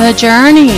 The Journey.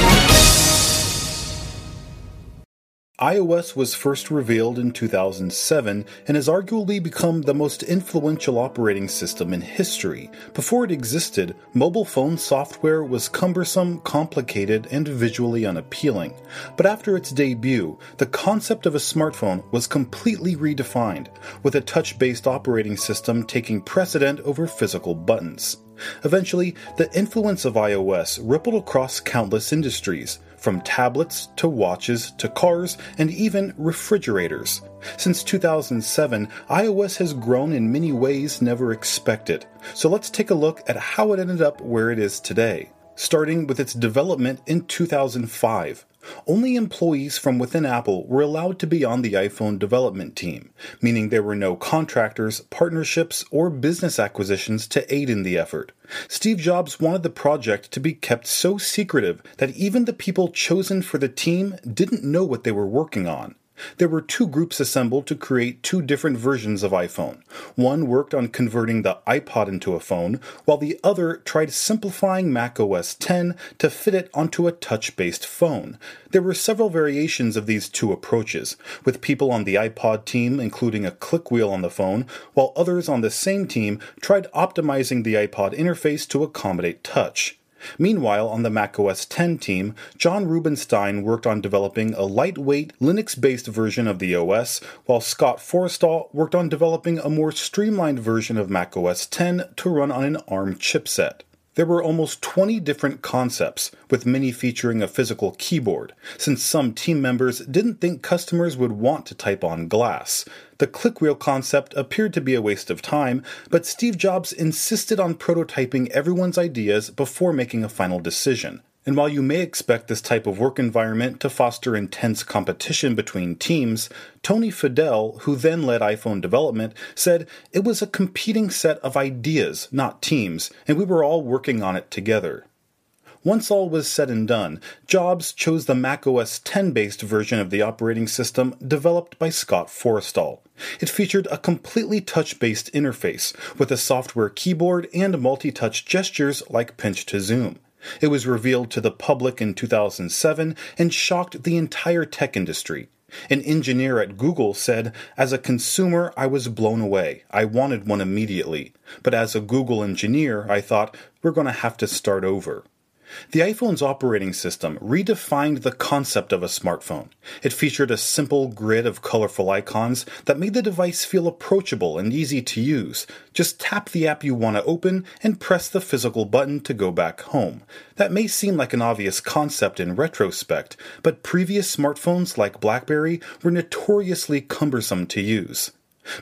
iOS was first revealed in 2007 and has arguably become the most influential operating system in history. Before it existed, mobile phone software was cumbersome, complicated, and visually unappealing. But after its debut, the concept of a smartphone was completely redefined, with a touch based operating system taking precedent over physical buttons. Eventually, the influence of iOS rippled across countless industries, from tablets to watches to cars and even refrigerators. Since 2007, iOS has grown in many ways never expected. So let's take a look at how it ended up where it is today. Starting with its development in 2005. Only employees from within Apple were allowed to be on the iPhone development team, meaning there were no contractors, partnerships, or business acquisitions to aid in the effort. Steve Jobs wanted the project to be kept so secretive that even the people chosen for the team didn't know what they were working on. There were two groups assembled to create two different versions of iPhone. One worked on converting the iPod into a phone, while the other tried simplifying Mac OS X to fit it onto a touch based phone. There were several variations of these two approaches, with people on the iPod team including a click wheel on the phone, while others on the same team tried optimizing the iPod interface to accommodate touch. Meanwhile, on the macOS 10 team, Jon Rubinstein worked on developing a lightweight Linux based version of the OS, while Scott Forstall worked on developing a more streamlined version of macOS 10 to run on an ARM chipset. There were almost 20 different concepts, with many featuring a physical keyboard, since some team members didn't think customers would want to type on glass. The click wheel concept appeared to be a waste of time, but Steve Jobs insisted on prototyping everyone's ideas before making a final decision. And while you may expect this type of work environment to foster intense competition between teams, Tony Fadell, who then led iPhone development, said it was a competing set of ideas, not teams, and we were all working on it together. Once all was said and done, Jobs chose the macOS 10 based version of the operating system developed by Scott Forstall. It featured a completely touch based interface with a software keyboard and multi touch gestures like pinch to zoom. It was revealed to the public in 2007 and shocked the entire tech industry. An engineer at Google said, As a consumer, I was blown away. I wanted one immediately. But as a Google engineer, I thought, we're going to have to start over. The iPhone's operating system redefined the concept of a smartphone. It featured a simple grid of colorful icons that made the device feel approachable and easy to use. Just tap the app you want to open and press the physical button to go back home. That may seem like an obvious concept in retrospect, but previous smartphones like BlackBerry were notoriously cumbersome to use.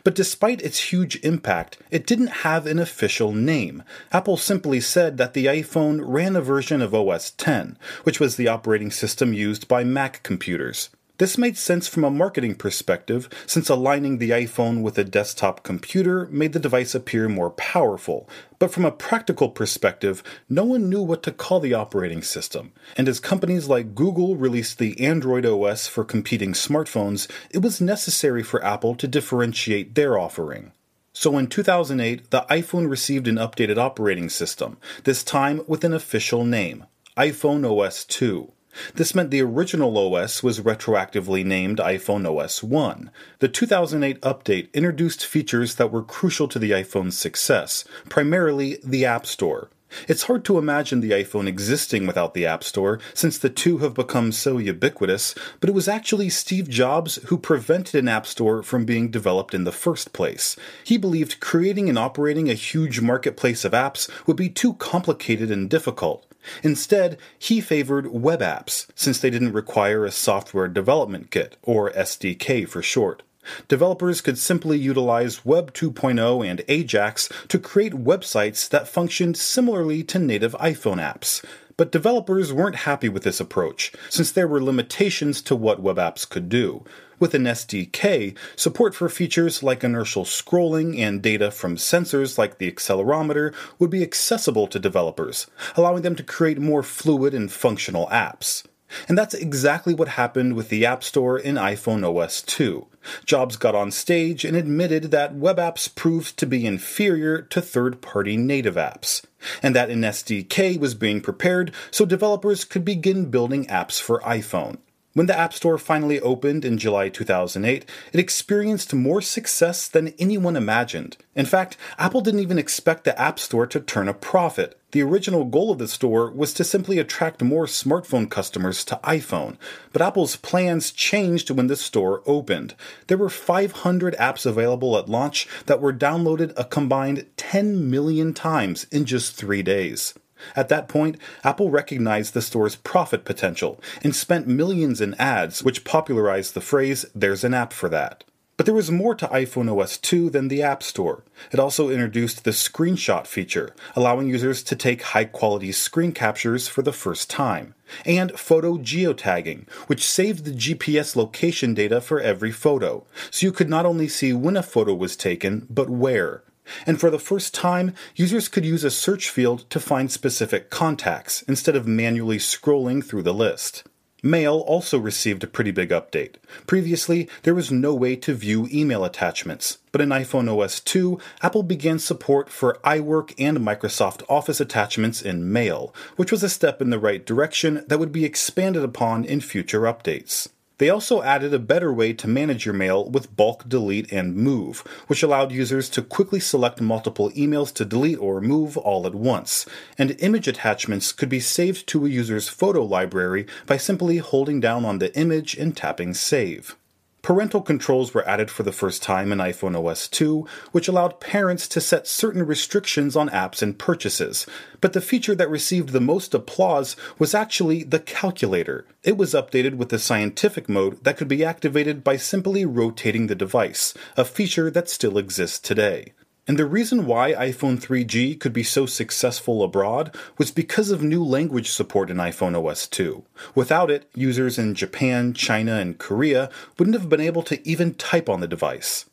But despite its huge impact, it didn't have an official name. Apple simply said that the iPhone ran a version of OS X, which was the operating system used by Mac computers. This made sense from a marketing perspective, since aligning the iPhone with a desktop computer made the device appear more powerful. But from a practical perspective, no one knew what to call the operating system. And as companies like Google released the Android OS for competing smartphones, it was necessary for Apple to differentiate their offering. So in 2008, the iPhone received an updated operating system, this time with an official name iPhone OS 2. This meant the original OS was retroactively named iPhone OS 1. The 2008 update introduced features that were crucial to the iPhone's success, primarily the App Store. It's hard to imagine the iPhone existing without the App Store, since the two have become so ubiquitous, but it was actually Steve Jobs who prevented an App Store from being developed in the first place. He believed creating and operating a huge marketplace of apps would be too complicated and difficult. Instead, he favored web apps, since they didn't require a software development kit, or SDK for short. Developers could simply utilize Web 2.0 and Ajax to create websites that functioned similarly to native iPhone apps. But developers weren't happy with this approach, since there were limitations to what web apps could do. With an SDK, support for features like inertial scrolling and data from sensors like the accelerometer would be accessible to developers, allowing them to create more fluid and functional apps. And that's exactly what happened with the App Store in iPhone OS 2. Jobs got on stage and admitted that web apps proved to be inferior to third party native apps. and that an SDK was being prepared so developers could begin building apps for iPhone. When the App Store finally opened in July 2008, it experienced more success than anyone imagined. In fact, Apple didn't even expect the App Store to turn a profit. The original goal of the store was to simply attract more smartphone customers to iPhone, but Apple's plans changed when the store opened. There were 500 apps available at launch that were downloaded a combined 10 million times in just three days. At that point, Apple recognized the store's profit potential and spent millions in ads, which popularized the phrase, there's an app for that. But there was more to iPhone OS 2 than the App Store. It also introduced the screenshot feature, allowing users to take high quality screen captures for the first time, and photo geotagging, which saved the GPS location data for every photo, so you could not only see when a photo was taken, but where. And for the first time, users could use a search field to find specific contacts instead of manually scrolling through the list. Mail also received a pretty big update. Previously, there was no way to view email attachments, but in iPhone OS 2, Apple began support for iWork and Microsoft Office attachments in Mail, which was a step in the right direction that would be expanded upon in future updates. They also added a better way to manage your mail with bulk delete and move, which allowed users to quickly select multiple emails to delete or remove all at once. And image attachments could be saved to a user's photo library by simply holding down on the image and tapping save. Parental controls were added for the first time in iPhone OS 2, which allowed parents to set certain restrictions on apps and purchases. But the feature that received the most applause was actually the calculator. It was updated with the scientific mode that could be activated by simply rotating the device, a feature that still exists today. And the reason why iPhone 3G could be so successful abroad was because of new language support in iPhone OS 2. Without it, users in Japan, China, and Korea wouldn't have been able to even type on the device.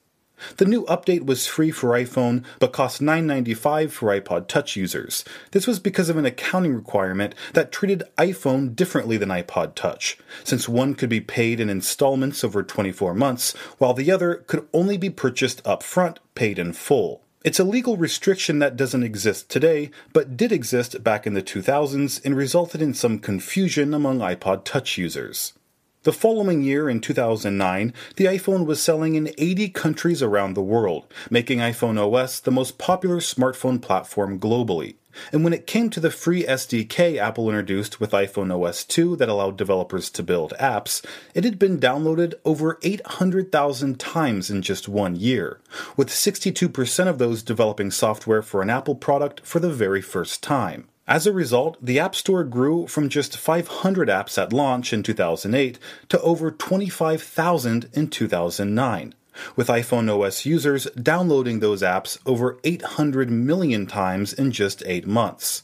The new update was free for iPhone but cost $9.95 for iPod Touch users. This was because of an accounting requirement that treated iPhone differently than iPod Touch, since one could be paid in installments over 24 months, while the other could only be purchased upfront, paid in full. It's a legal restriction that doesn't exist today, but did exist back in the 2000s and resulted in some confusion among iPod Touch users. The following year, in 2009, the iPhone was selling in 80 countries around the world, making iPhone OS the most popular smartphone platform globally. And when it came to the free SDK Apple introduced with iPhone OS 2 that allowed developers to build apps, it had been downloaded over 800,000 times in just one year, with 62% of those developing software for an Apple product for the very first time. As a result, the App Store grew from just 500 apps at launch in 2008 to over 25,000 in 2009, with iPhone OS users downloading those apps over 800 million times in just 8 months.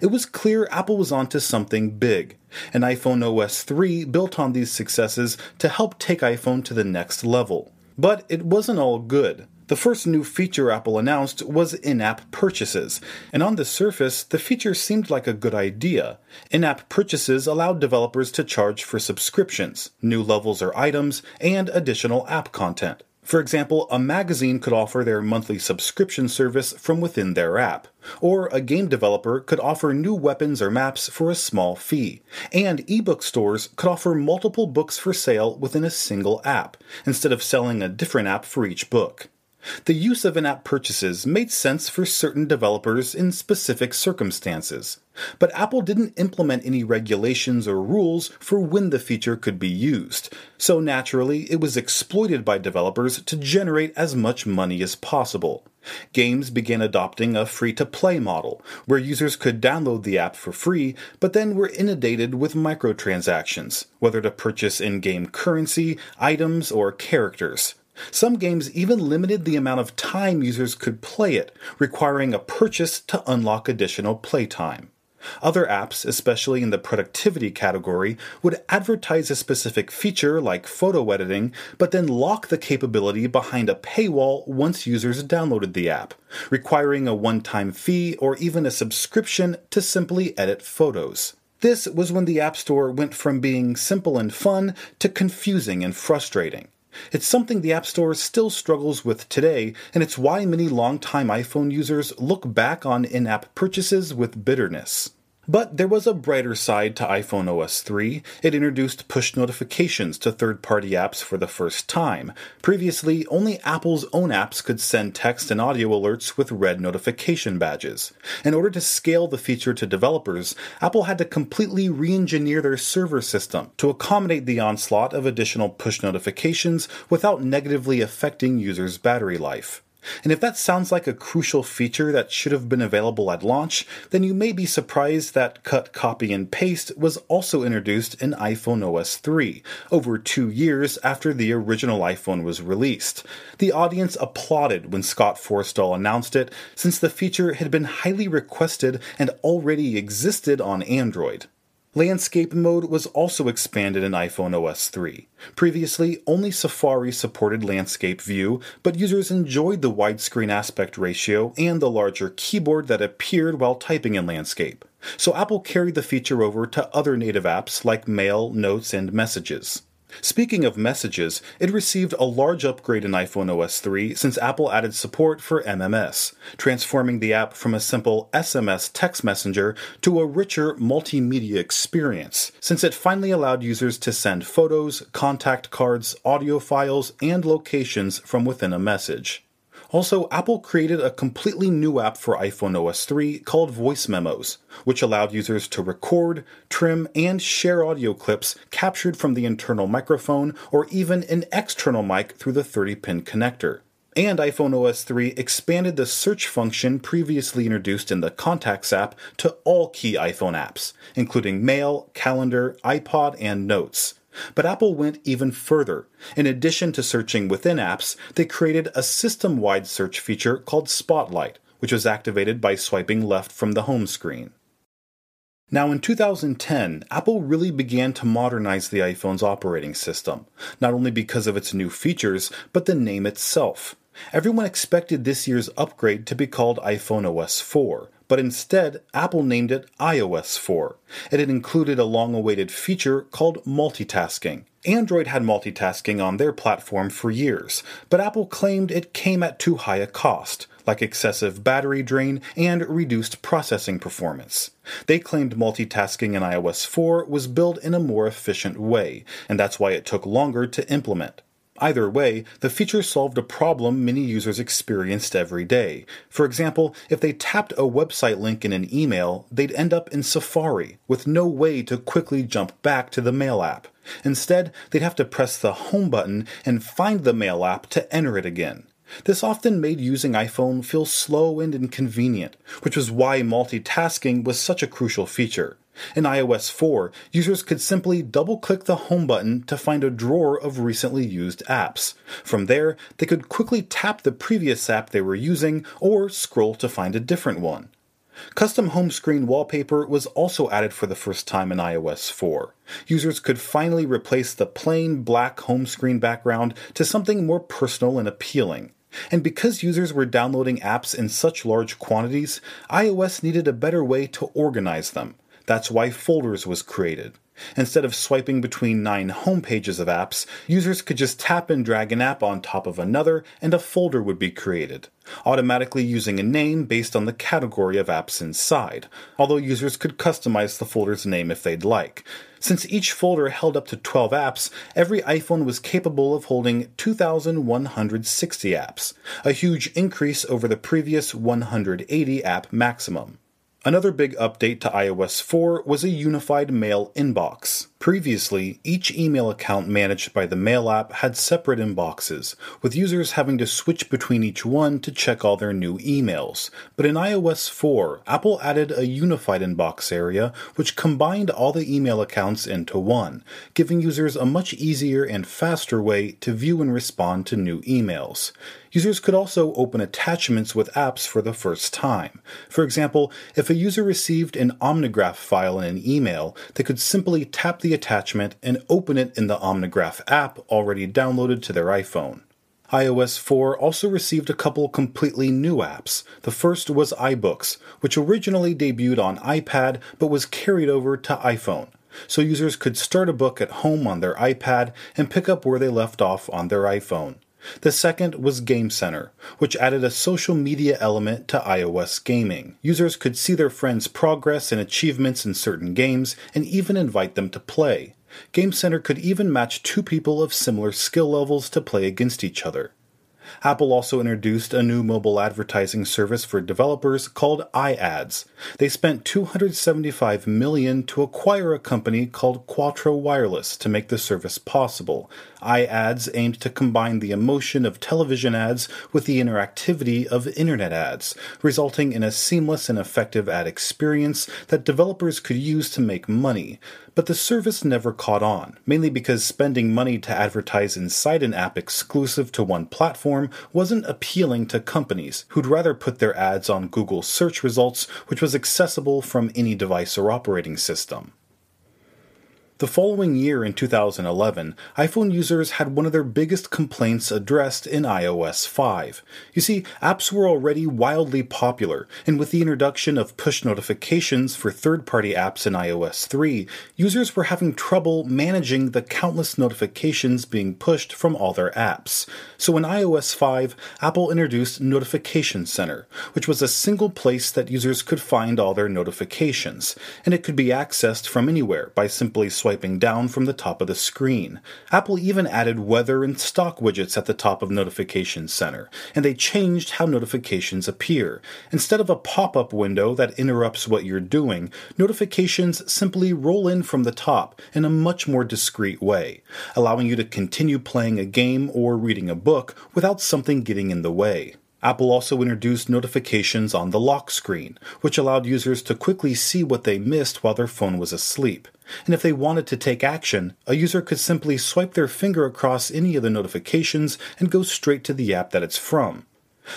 It was clear Apple was onto something big, and iPhone OS 3 built on these successes to help take iPhone to the next level. But it wasn't all good. The first new feature Apple announced was in app purchases, and on the surface, the feature seemed like a good idea. In app purchases allowed developers to charge for subscriptions, new levels or items, and additional app content. For example, a magazine could offer their monthly subscription service from within their app, or a game developer could offer new weapons or maps for a small fee, and ebook stores could offer multiple books for sale within a single app, instead of selling a different app for each book. The use of in app purchases made sense for certain developers in specific circumstances, but Apple didn't implement any regulations or rules for when the feature could be used, so naturally it was exploited by developers to generate as much money as possible. Games began adopting a free to play model, where users could download the app for free, but then were inundated with microtransactions, whether to purchase in game currency, items, or characters. Some games even limited the amount of time users could play it, requiring a purchase to unlock additional playtime. Other apps, especially in the productivity category, would advertise a specific feature like photo editing, but then lock the capability behind a paywall once users downloaded the app, requiring a one time fee or even a subscription to simply edit photos. This was when the App Store went from being simple and fun to confusing and frustrating. It's something the App Store still struggles with today, and it's why many longtime iPhone users look back on in app purchases with bitterness. But there was a brighter side to iPhone OS 3. It introduced push notifications to third party apps for the first time. Previously, only Apple's own apps could send text and audio alerts with red notification badges. In order to scale the feature to developers, Apple had to completely re engineer their server system to accommodate the onslaught of additional push notifications without negatively affecting users' battery life. And if that sounds like a crucial feature that should have been available at launch, then you may be surprised that cut, copy, and paste was also introduced in iPhone OS 3, over two years after the original iPhone was released. The audience applauded when Scott Forstall announced it, since the feature had been highly requested and already existed on Android. Landscape mode was also expanded in iPhone OS 3. Previously, only Safari supported landscape view, but users enjoyed the widescreen aspect ratio and the larger keyboard that appeared while typing in landscape. So Apple carried the feature over to other native apps like Mail, Notes, and Messages. Speaking of messages, it received a large upgrade in iPhone OS 3 since Apple added support for MMS, transforming the app from a simple SMS text messenger to a richer multimedia experience, since it finally allowed users to send photos, contact cards, audio files, and locations from within a message. Also, Apple created a completely new app for iPhone OS 3 called Voice Memos, which allowed users to record, trim, and share audio clips captured from the internal microphone or even an external mic through the 30 pin connector. And iPhone OS 3 expanded the search function previously introduced in the Contacts app to all key iPhone apps, including Mail, Calendar, iPod, and Notes. But Apple went even further. In addition to searching within apps, they created a system wide search feature called Spotlight, which was activated by swiping left from the home screen. Now, in 2010, Apple really began to modernize the iPhone's operating system, not only because of its new features, but the name itself. Everyone expected this year's upgrade to be called iPhone OS 4, but instead, Apple named it iOS 4. It had included a long awaited feature called multitasking. Android had multitasking on their platform for years, but Apple claimed it came at too high a cost, like excessive battery drain and reduced processing performance. They claimed multitasking in iOS 4 was built in a more efficient way, and that's why it took longer to implement. Either way, the feature solved a problem many users experienced every day. For example, if they tapped a website link in an email, they'd end up in Safari, with no way to quickly jump back to the Mail app. Instead, they'd have to press the Home button and find the Mail app to enter it again. This often made using iPhone feel slow and inconvenient, which was why multitasking was such a crucial feature. In iOS 4, users could simply double click the Home button to find a drawer of recently used apps. From there, they could quickly tap the previous app they were using or scroll to find a different one. Custom home screen wallpaper was also added for the first time in iOS 4. Users could finally replace the plain black home screen background to something more personal and appealing. And because users were downloading apps in such large quantities, iOS needed a better way to organize them. That's why Folders was created. Instead of swiping between nine home pages of apps, users could just tap and drag an app on top of another and a folder would be created, automatically using a name based on the category of apps inside, although users could customize the folder's name if they'd like. Since each folder held up to 12 apps, every iPhone was capable of holding 2,160 apps, a huge increase over the previous 180 app maximum. Another big update to iOS 4 was a unified mail inbox. Previously, each email account managed by the Mail app had separate inboxes, with users having to switch between each one to check all their new emails. But in iOS 4, Apple added a unified inbox area which combined all the email accounts into one, giving users a much easier and faster way to view and respond to new emails. Users could also open attachments with apps for the first time. For example, if a user received an OmniGraffle file in an email, they could simply tap the attachment and open it in the OmniGraffle app already downloaded to their iPhone. iOS 4 also received a couple completely new apps. The first was iBooks, which originally debuted on iPad but was carried over to iPhone. so users could start a book at home on their iPad and pick up where they left off on their iPhone. The second was Game Center, which added a social media element to iOS gaming. Users could see their friends' progress and achievements in certain games and even invite them to play. Game Center could even match two people of similar skill levels to play against each other. Apple also introduced a new mobile advertising service for developers called iAds. They spent 275 million to acquire a company called Quattro Wireless to make the service possible. iAds aimed to combine the emotion of television ads with the interactivity of internet ads, resulting in a seamless and effective ad experience that developers could use to make money. But the service never caught on, mainly because spending money to advertise inside an app exclusive to one platform wasn't appealing to companies who'd rather put their ads on Google search results, which was accessible from any device or operating system. The following year, in 2011, iPhone users had one of their biggest complaints addressed in iOS 5. You see, apps were already wildly popular, and with the introduction of push notifications for third party apps in iOS 3, users were having trouble managing the countless notifications being pushed from all their apps. So in iOS 5, Apple introduced Notification Center, which was a single place that users could find all their notifications, and it could be accessed from anywhere by simply swiping down from the top of the screen. Apple even added weather and stock widgets at the top of Notification Center, and they changed how notifications appear. Instead of a pop up window that interrupts what you're doing, notifications simply roll in from the top in a much more discreet way, allowing you to continue playing a game or reading a book without something getting in the way. Apple also introduced notifications on the lock screen, which allowed users to quickly see what they missed while their phone was asleep. And if they wanted to take action, a user could simply swipe their finger across any of the notifications and go straight to the app that it's from.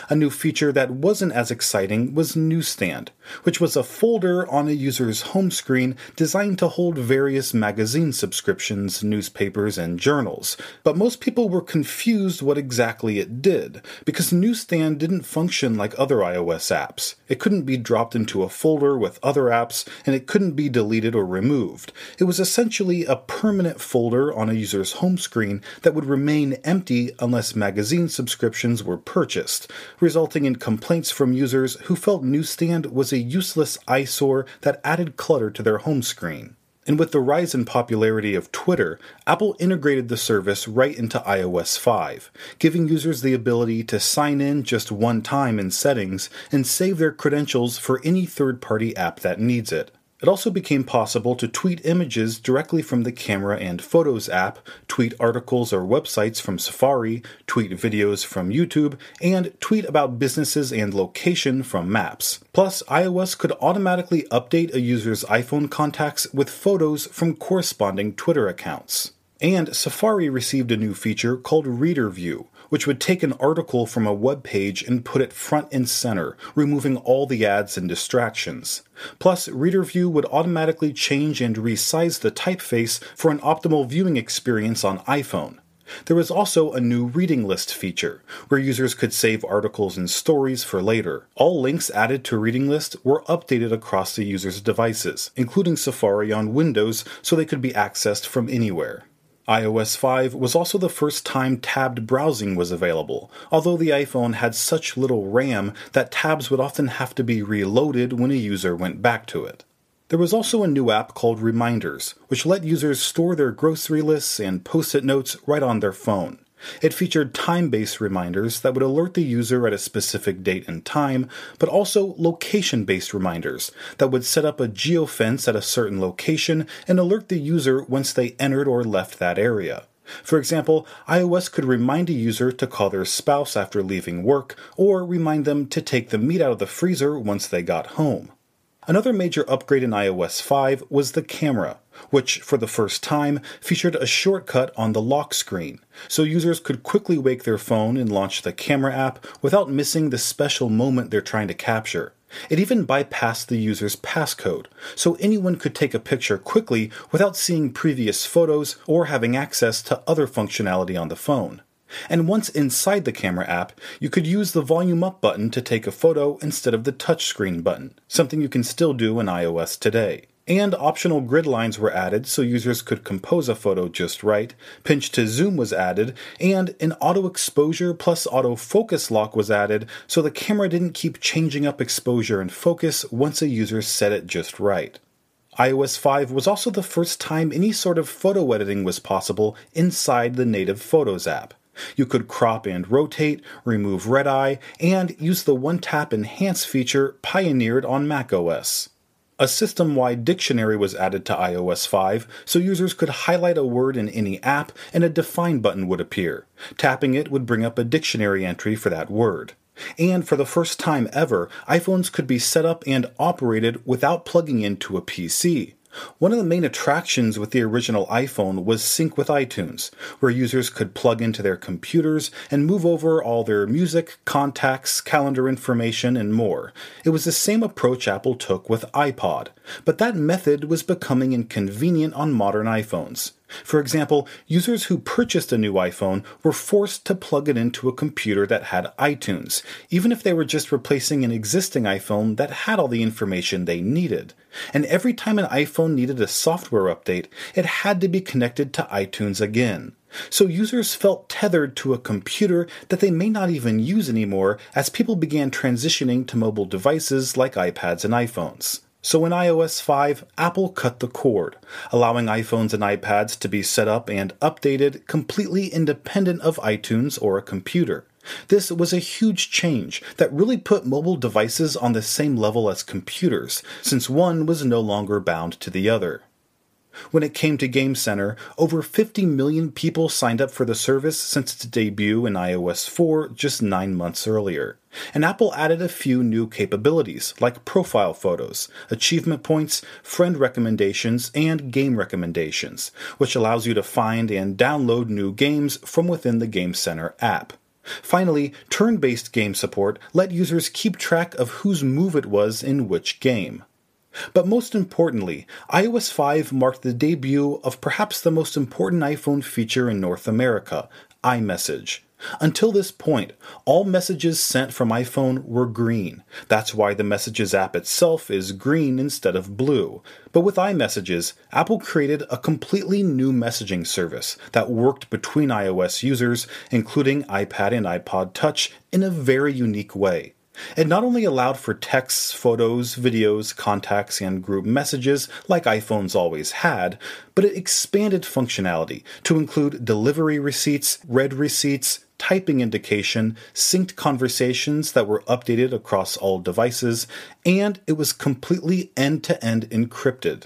A new feature that wasn't as exciting was Newsstand, which was a folder on a user's home screen designed to hold various magazine subscriptions, newspapers, and journals. But most people were confused what exactly it did, because Newsstand didn't function like other iOS apps. It couldn't be dropped into a folder with other apps, and it couldn't be deleted or removed. It was essentially a permanent folder on a user's home screen that would remain empty unless magazine subscriptions were purchased resulting in complaints from users who felt Newsstand was a useless eyesore that added clutter to their home screen. And with the rise in popularity of Twitter, Apple integrated the service right into iOS 5, giving users the ability to sign in just one time in settings and save their credentials for any third party app that needs it. It also became possible to tweet images directly from the Camera and Photos app, tweet articles or websites from Safari, tweet videos from YouTube, and tweet about businesses and location from Maps. Plus, iOS could automatically update a user's iPhone contacts with photos from corresponding Twitter accounts. And Safari received a new feature called Reader View, which would take an article from a web page and put it front and center, removing all the ads and distractions. Plus, Reader View would automatically change and resize the typeface for an optimal viewing experience on iPhone. There was also a new reading list feature, where users could save articles and stories for later. All links added to reading list were updated across the user's devices, including Safari on Windows, so they could be accessed from anywhere iOS 5 was also the first time tabbed browsing was available, although the iPhone had such little RAM that tabs would often have to be reloaded when a user went back to it. There was also a new app called Reminders, which let users store their grocery lists and post it notes right on their phone. It featured time based reminders that would alert the user at a specific date and time, but also location based reminders that would set up a geofence at a certain location and alert the user once they entered or left that area. For example, iOS could remind a user to call their spouse after leaving work, or remind them to take the meat out of the freezer once they got home. Another major upgrade in iOS 5 was the camera, which, for the first time, featured a shortcut on the lock screen, so users could quickly wake their phone and launch the camera app without missing the special moment they're trying to capture. It even bypassed the user's passcode, so anyone could take a picture quickly without seeing previous photos or having access to other functionality on the phone. And once inside the camera app, you could use the volume up button to take a photo instead of the touchscreen button, something you can still do in iOS today. And optional grid lines were added so users could compose a photo just right, pinch to zoom was added, and an auto exposure plus auto focus lock was added so the camera didn't keep changing up exposure and focus once a user set it just right. iOS 5 was also the first time any sort of photo editing was possible inside the native Photos app. You could crop and rotate, remove red eye, and use the one tap enhance feature pioneered on macOS. A system wide dictionary was added to iOS 5 so users could highlight a word in any app and a define button would appear. Tapping it would bring up a dictionary entry for that word. And for the first time ever, iPhones could be set up and operated without plugging into a PC. One of the main attractions with the original iPhone was Sync with iTunes, where users could plug into their computers and move over all their music, contacts, calendar information, and more. It was the same approach Apple took with iPod, but that method was becoming inconvenient on modern iPhones. For example, users who purchased a new iPhone were forced to plug it into a computer that had iTunes, even if they were just replacing an existing iPhone that had all the information they needed. And every time an iPhone needed a software update, it had to be connected to iTunes again. So users felt tethered to a computer that they may not even use anymore as people began transitioning to mobile devices like iPads and iPhones. So in iOS 5, Apple cut the cord, allowing iPhones and iPads to be set up and updated completely independent of iTunes or a computer. This was a huge change that really put mobile devices on the same level as computers, since one was no longer bound to the other. When it came to Game Center, over 50 million people signed up for the service since its debut in iOS 4 just nine months earlier. And Apple added a few new capabilities, like profile photos, achievement points, friend recommendations, and game recommendations, which allows you to find and download new games from within the Game Center app. Finally, turn based game support let users keep track of whose move it was in which game. But most importantly, iOS 5 marked the debut of perhaps the most important iPhone feature in North America iMessage. Until this point, all messages sent from iPhone were green. That's why the Messages app itself is green instead of blue. But with iMessages, Apple created a completely new messaging service that worked between iOS users, including iPad and iPod Touch, in a very unique way. It not only allowed for texts, photos, videos, contacts, and group messages like iPhones always had, but it expanded functionality to include delivery receipts, read receipts, typing indication, synced conversations that were updated across all devices, and it was completely end to end encrypted.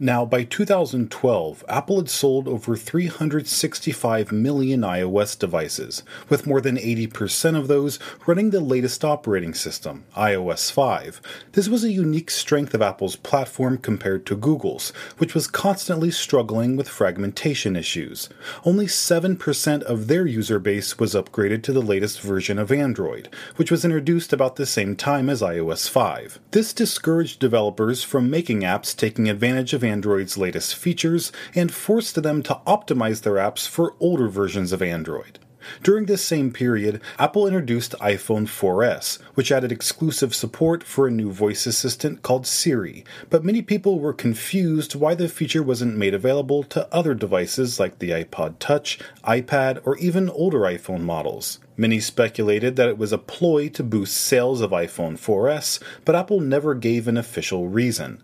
Now, by 2012, Apple had sold over 365 million iOS devices, with more than 80% of those running the latest operating system, iOS 5. This was a unique strength of Apple's platform compared to Google's, which was constantly struggling with fragmentation issues. Only 7% of their user base was upgraded to the latest version of Android, which was introduced about the same time as iOS 5. This discouraged developers from making apps taking advantage of Android's latest features and forced them to optimize their apps for older versions of Android. During this same period, Apple introduced iPhone 4S, which added exclusive support for a new voice assistant called Siri, but many people were confused why the feature wasn't made available to other devices like the iPod Touch, iPad, or even older iPhone models. Many speculated that it was a ploy to boost sales of iPhone 4S, but Apple never gave an official reason.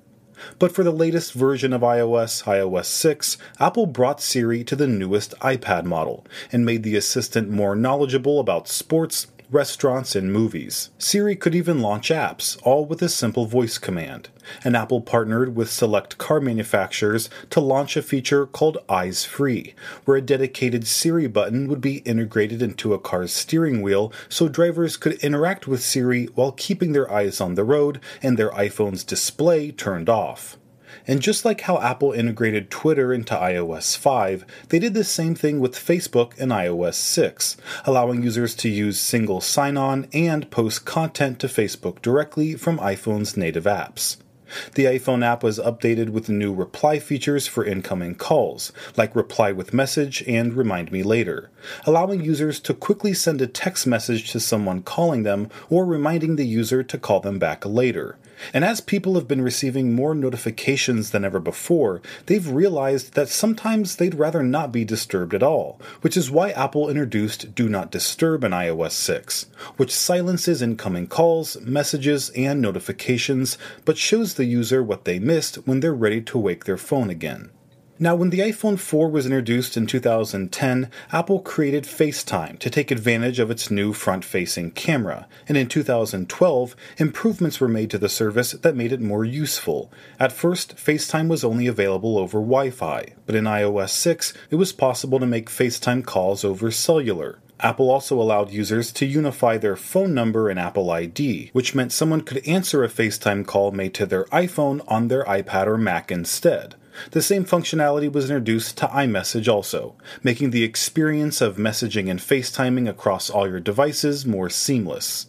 But for the latest version of iOS, iOS 6, Apple brought Siri to the newest iPad model and made the assistant more knowledgeable about sports, restaurants, and movies. Siri could even launch apps, all with a simple voice command. And Apple partnered with select car manufacturers to launch a feature called Eyes Free, where a dedicated Siri button would be integrated into a car's steering wheel so drivers could interact with Siri while keeping their eyes on the road and their iPhone's display turned off. And just like how Apple integrated Twitter into iOS 5, they did the same thing with Facebook in iOS 6, allowing users to use single sign on and post content to Facebook directly from iPhone's native apps. The iPhone app was updated with new reply features for incoming calls, like Reply with Message and Remind Me Later, allowing users to quickly send a text message to someone calling them or reminding the user to call them back later. And as people have been receiving more notifications than ever before, they've realized that sometimes they'd rather not be disturbed at all, which is why Apple introduced Do Not Disturb in iOS 6, which silences incoming calls, messages, and notifications, but shows the user what they missed when they're ready to wake their phone again. Now, when the iPhone 4 was introduced in 2010, Apple created FaceTime to take advantage of its new front facing camera, and in 2012, improvements were made to the service that made it more useful. At first, FaceTime was only available over Wi Fi, but in iOS 6, it was possible to make FaceTime calls over cellular. Apple also allowed users to unify their phone number and Apple ID, which meant someone could answer a FaceTime call made to their iPhone on their iPad or Mac instead. The same functionality was introduced to iMessage also, making the experience of messaging and FaceTiming across all your devices more seamless.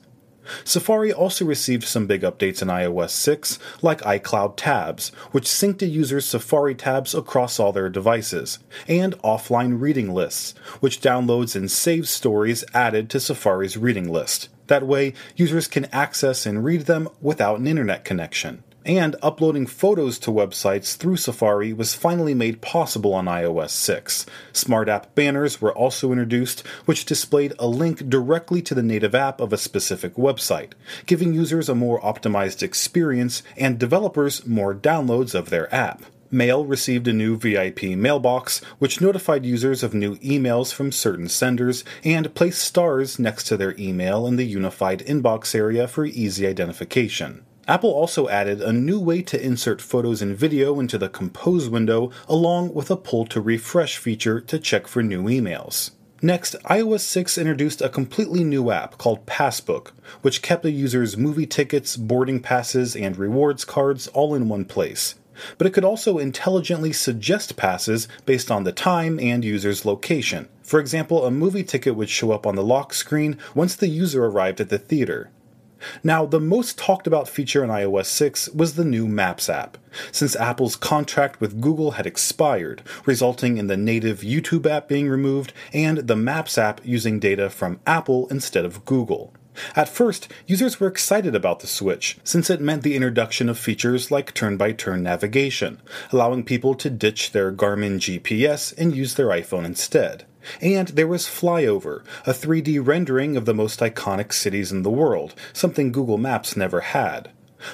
Safari also received some big updates in iOS 6, like iCloud Tabs, which synced a user's Safari tabs across all their devices, and offline reading lists, which downloads and saves stories added to Safari's reading list. That way, users can access and read them without an internet connection and uploading photos to websites through Safari was finally made possible on iOS 6. Smart App banners were also introduced, which displayed a link directly to the native app of a specific website, giving users a more optimized experience and developers more downloads of their app. Mail received a new VIP mailbox, which notified users of new emails from certain senders and placed stars next to their email in the unified inbox area for easy identification. Apple also added a new way to insert photos and video into the Compose window, along with a pull to refresh feature to check for new emails. Next, iOS 6 introduced a completely new app called Passbook, which kept a user's movie tickets, boarding passes, and rewards cards all in one place. But it could also intelligently suggest passes based on the time and user's location. For example, a movie ticket would show up on the lock screen once the user arrived at the theater. Now, the most talked about feature in iOS 6 was the new Maps app, since Apple's contract with Google had expired, resulting in the native YouTube app being removed and the Maps app using data from Apple instead of Google. At first, users were excited about the switch, since it meant the introduction of features like turn by turn navigation, allowing people to ditch their Garmin GPS and use their iPhone instead. And there was Flyover, a 3D rendering of the most iconic cities in the world, something Google Maps never had.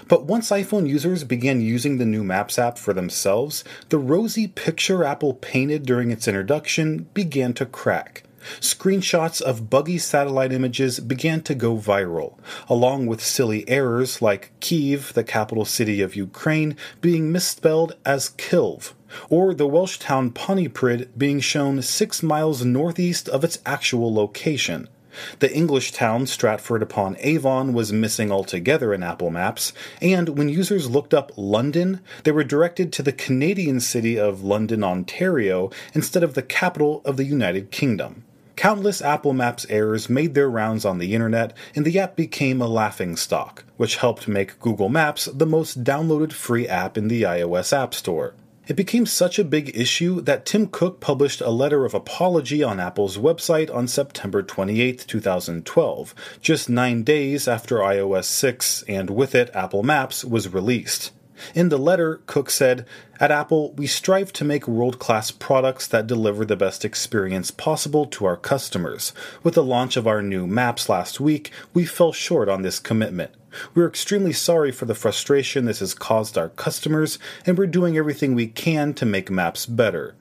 But once iPhone users began using the new Maps app for themselves, the rosy picture Apple painted during its introduction began to crack. Screenshots of buggy satellite images began to go viral, along with silly errors like Kiev, the capital city of Ukraine, being misspelled as Kilv, or the Welsh town Pontypridd being shown six miles northeast of its actual location. The English town Stratford upon Avon was missing altogether in Apple Maps, and when users looked up London, they were directed to the Canadian city of London, Ontario, instead of the capital of the United Kingdom. Countless Apple Maps errors made their rounds on the internet, and the app became a laughing stock, which helped make Google Maps the most downloaded free app in the iOS App Store. It became such a big issue that Tim Cook published a letter of apology on Apple's website on September 28, 2012, just nine days after iOS 6 and with it Apple Maps was released. In the letter, Cook said, At Apple, we strive to make world class products that deliver the best experience possible to our customers. With the launch of our new maps last week, we fell short on this commitment. We're extremely sorry for the frustration this has caused our customers, and we're doing everything we can to make maps better.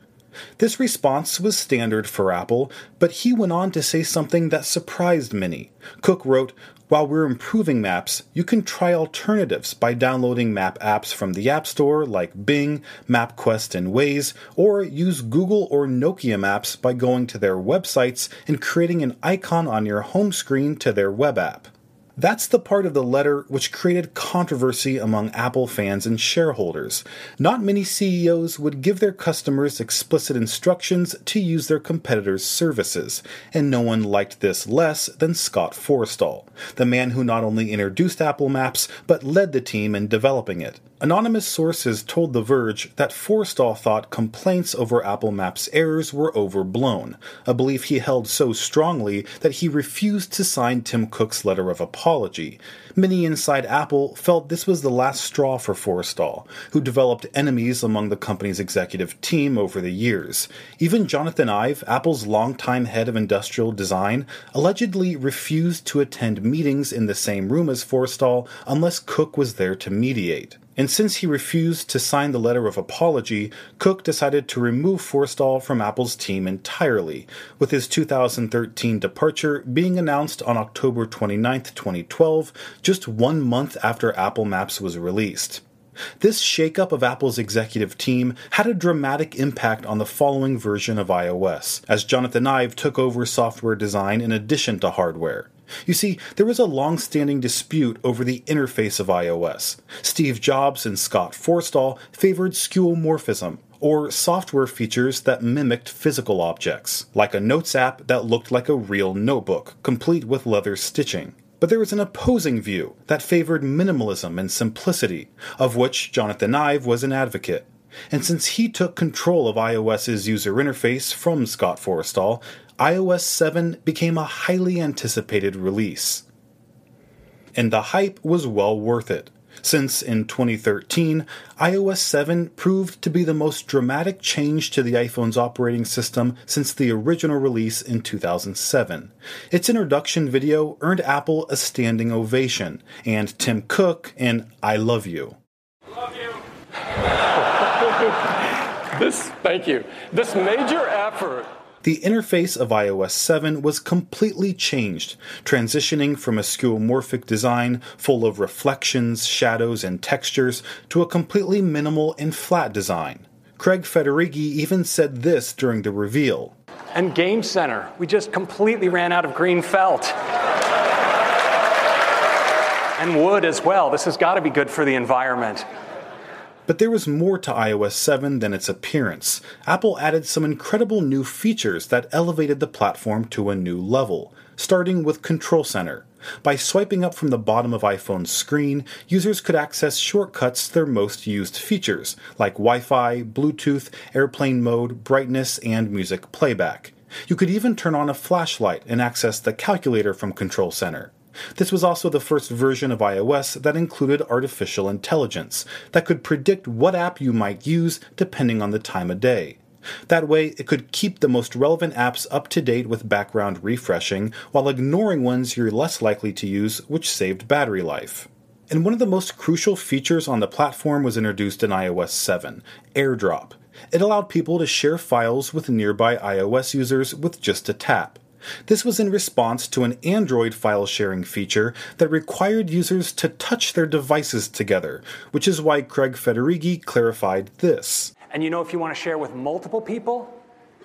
This response was standard for Apple, but he went on to say something that surprised many. Cook wrote, while we're improving maps, you can try alternatives by downloading map apps from the App Store like Bing, MapQuest, and Waze, or use Google or Nokia Maps by going to their websites and creating an icon on your home screen to their web app. That's the part of the letter which created controversy among Apple fans and shareholders. Not many CEOs would give their customers explicit instructions to use their competitors' services, and no one liked this less than Scott Forstall, the man who not only introduced Apple Maps but led the team in developing it. Anonymous sources told The Verge that Forstall thought complaints over Apple Maps errors were overblown, a belief he held so strongly that he refused to sign Tim Cook's letter of apology. Many inside Apple felt this was the last straw for Forstall, who developed enemies among the company's executive team over the years. Even Jonathan Ive, Apple's longtime head of industrial design, allegedly refused to attend meetings in the same room as Forstall unless Cook was there to mediate. And since he refused to sign the letter of apology, Cook decided to remove Forstall from Apple's team entirely, with his 2013 departure being announced on October 29, 2012, just one month after Apple Maps was released. This shakeup of Apple's executive team had a dramatic impact on the following version of iOS, as Jonathan Ive took over software design in addition to hardware. You see, there was a long standing dispute over the interface of iOS. Steve Jobs and Scott Forstall favored skeuomorphism, or software features that mimicked physical objects, like a notes app that looked like a real notebook, complete with leather stitching. But there was an opposing view that favored minimalism and simplicity, of which Jonathan Ive was an advocate. And since he took control of iOS's user interface from Scott Forstall, iOS 7 became a highly anticipated release. And the hype was well worth it, since in 2013, iOS 7 proved to be the most dramatic change to the iPhone's operating system since the original release in 2007. Its introduction video earned Apple a standing ovation, and Tim Cook an I love you. Love you. This, thank you. This major effort the interface of iOS 7 was completely changed, transitioning from a skeuomorphic design full of reflections, shadows, and textures to a completely minimal and flat design. Craig Federighi even said this during the reveal. And Game Center, we just completely ran out of green felt. and wood as well. This has got to be good for the environment. But there was more to iOS 7 than its appearance. Apple added some incredible new features that elevated the platform to a new level, starting with Control Center. By swiping up from the bottom of iPhone's screen, users could access shortcuts to their most used features, like Wi Fi, Bluetooth, airplane mode, brightness, and music playback. You could even turn on a flashlight and access the calculator from Control Center. This was also the first version of iOS that included artificial intelligence that could predict what app you might use depending on the time of day. That way, it could keep the most relevant apps up to date with background refreshing while ignoring ones you're less likely to use, which saved battery life. And one of the most crucial features on the platform was introduced in iOS 7 AirDrop. It allowed people to share files with nearby iOS users with just a tap. This was in response to an Android file sharing feature that required users to touch their devices together, which is why Craig Federighi clarified this. And you know, if you want to share with multiple people,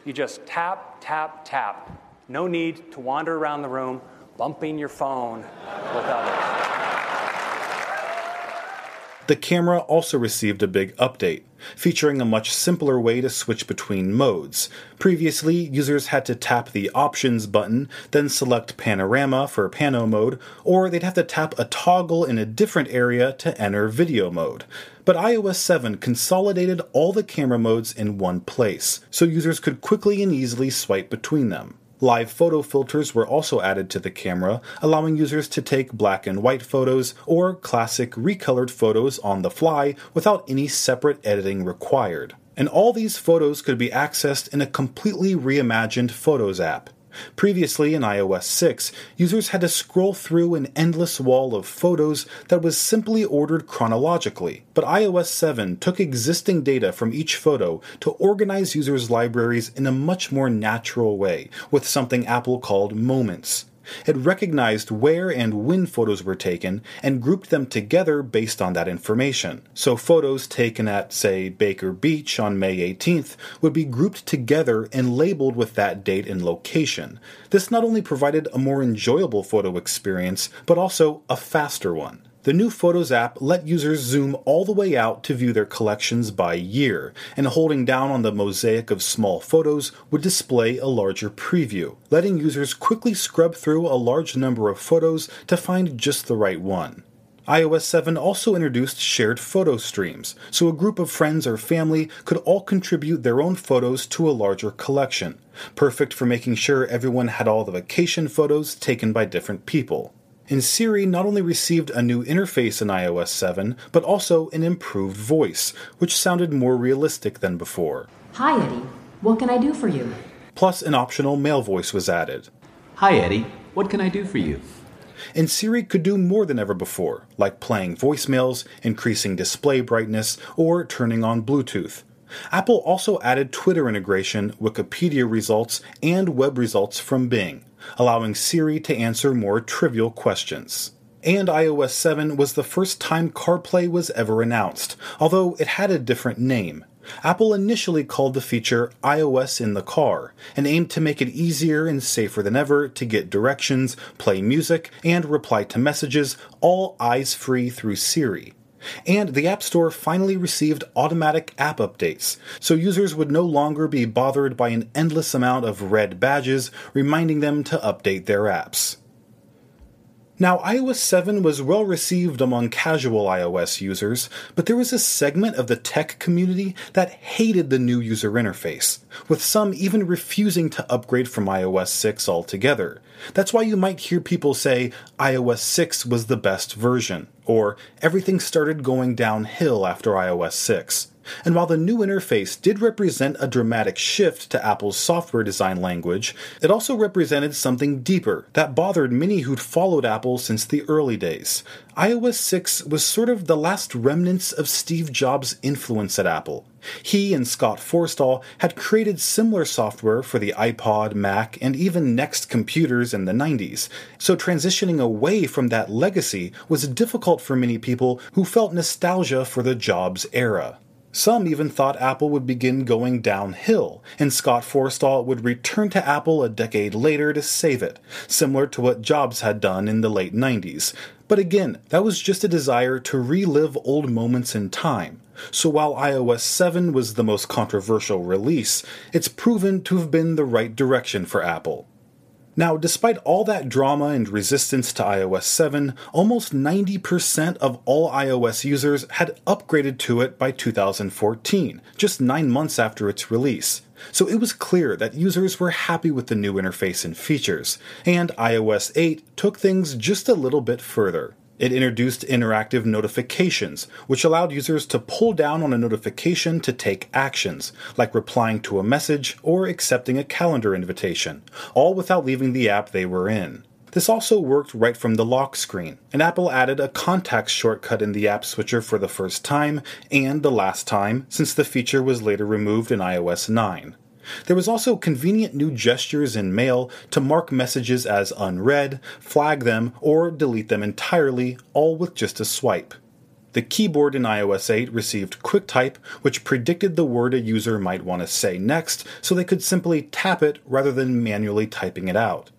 you just tap, tap, tap. No need to wander around the room bumping your phone with others. The camera also received a big update, featuring a much simpler way to switch between modes. Previously, users had to tap the Options button, then select Panorama for Pano mode, or they'd have to tap a toggle in a different area to enter Video mode. But iOS 7 consolidated all the camera modes in one place, so users could quickly and easily swipe between them. Live photo filters were also added to the camera, allowing users to take black and white photos or classic recolored photos on the fly without any separate editing required. And all these photos could be accessed in a completely reimagined Photos app. Previously in iOS 6, users had to scroll through an endless wall of photos that was simply ordered chronologically. But iOS 7 took existing data from each photo to organize users' libraries in a much more natural way, with something Apple called moments. It recognized where and when photos were taken and grouped them together based on that information. So photos taken at, say, Baker Beach on May 18th would be grouped together and labeled with that date and location. This not only provided a more enjoyable photo experience, but also a faster one. The new Photos app let users zoom all the way out to view their collections by year, and holding down on the mosaic of small photos would display a larger preview, letting users quickly scrub through a large number of photos to find just the right one. iOS 7 also introduced shared photo streams, so a group of friends or family could all contribute their own photos to a larger collection, perfect for making sure everyone had all the vacation photos taken by different people. And Siri not only received a new interface in iOS 7, but also an improved voice, which sounded more realistic than before. Hi, Eddie. What can I do for you? Plus, an optional male voice was added. Hi, Eddie. What can I do for you? And Siri could do more than ever before, like playing voicemails, increasing display brightness, or turning on Bluetooth. Apple also added Twitter integration, Wikipedia results, and web results from Bing, allowing Siri to answer more trivial questions. And iOS 7 was the first time CarPlay was ever announced, although it had a different name. Apple initially called the feature iOS in the car and aimed to make it easier and safer than ever to get directions, play music, and reply to messages, all eyes free through Siri. And the App Store finally received automatic app updates, so users would no longer be bothered by an endless amount of red badges reminding them to update their apps. Now, iOS 7 was well received among casual iOS users, but there was a segment of the tech community that hated the new user interface, with some even refusing to upgrade from iOS 6 altogether. That's why you might hear people say iOS 6 was the best version, or everything started going downhill after iOS 6. And while the new interface did represent a dramatic shift to Apple's software design language, it also represented something deeper that bothered many who'd followed Apple since the early days. iOS 6 was sort of the last remnants of Steve Jobs' influence at Apple. He and Scott Forstall had created similar software for the iPod, Mac, and even Next computers in the 90s, so transitioning away from that legacy was difficult for many people who felt nostalgia for the Jobs era. Some even thought Apple would begin going downhill, and Scott Forstall would return to Apple a decade later to save it, similar to what Jobs had done in the late 90s. But again, that was just a desire to relive old moments in time. So while iOS 7 was the most controversial release, it's proven to have been the right direction for Apple. Now, despite all that drama and resistance to iOS 7, almost 90% of all iOS users had upgraded to it by 2014, just nine months after its release. So it was clear that users were happy with the new interface and features, and iOS 8 took things just a little bit further. It introduced interactive notifications, which allowed users to pull down on a notification to take actions, like replying to a message or accepting a calendar invitation, all without leaving the app they were in. This also worked right from the lock screen, and Apple added a contacts shortcut in the app switcher for the first time and the last time since the feature was later removed in iOS 9. There was also convenient new gestures in Mail to mark messages as unread, flag them, or delete them entirely, all with just a swipe. The keyboard in iOS 8 received QuickType, which predicted the word a user might want to say next, so they could simply tap it rather than manually typing it out.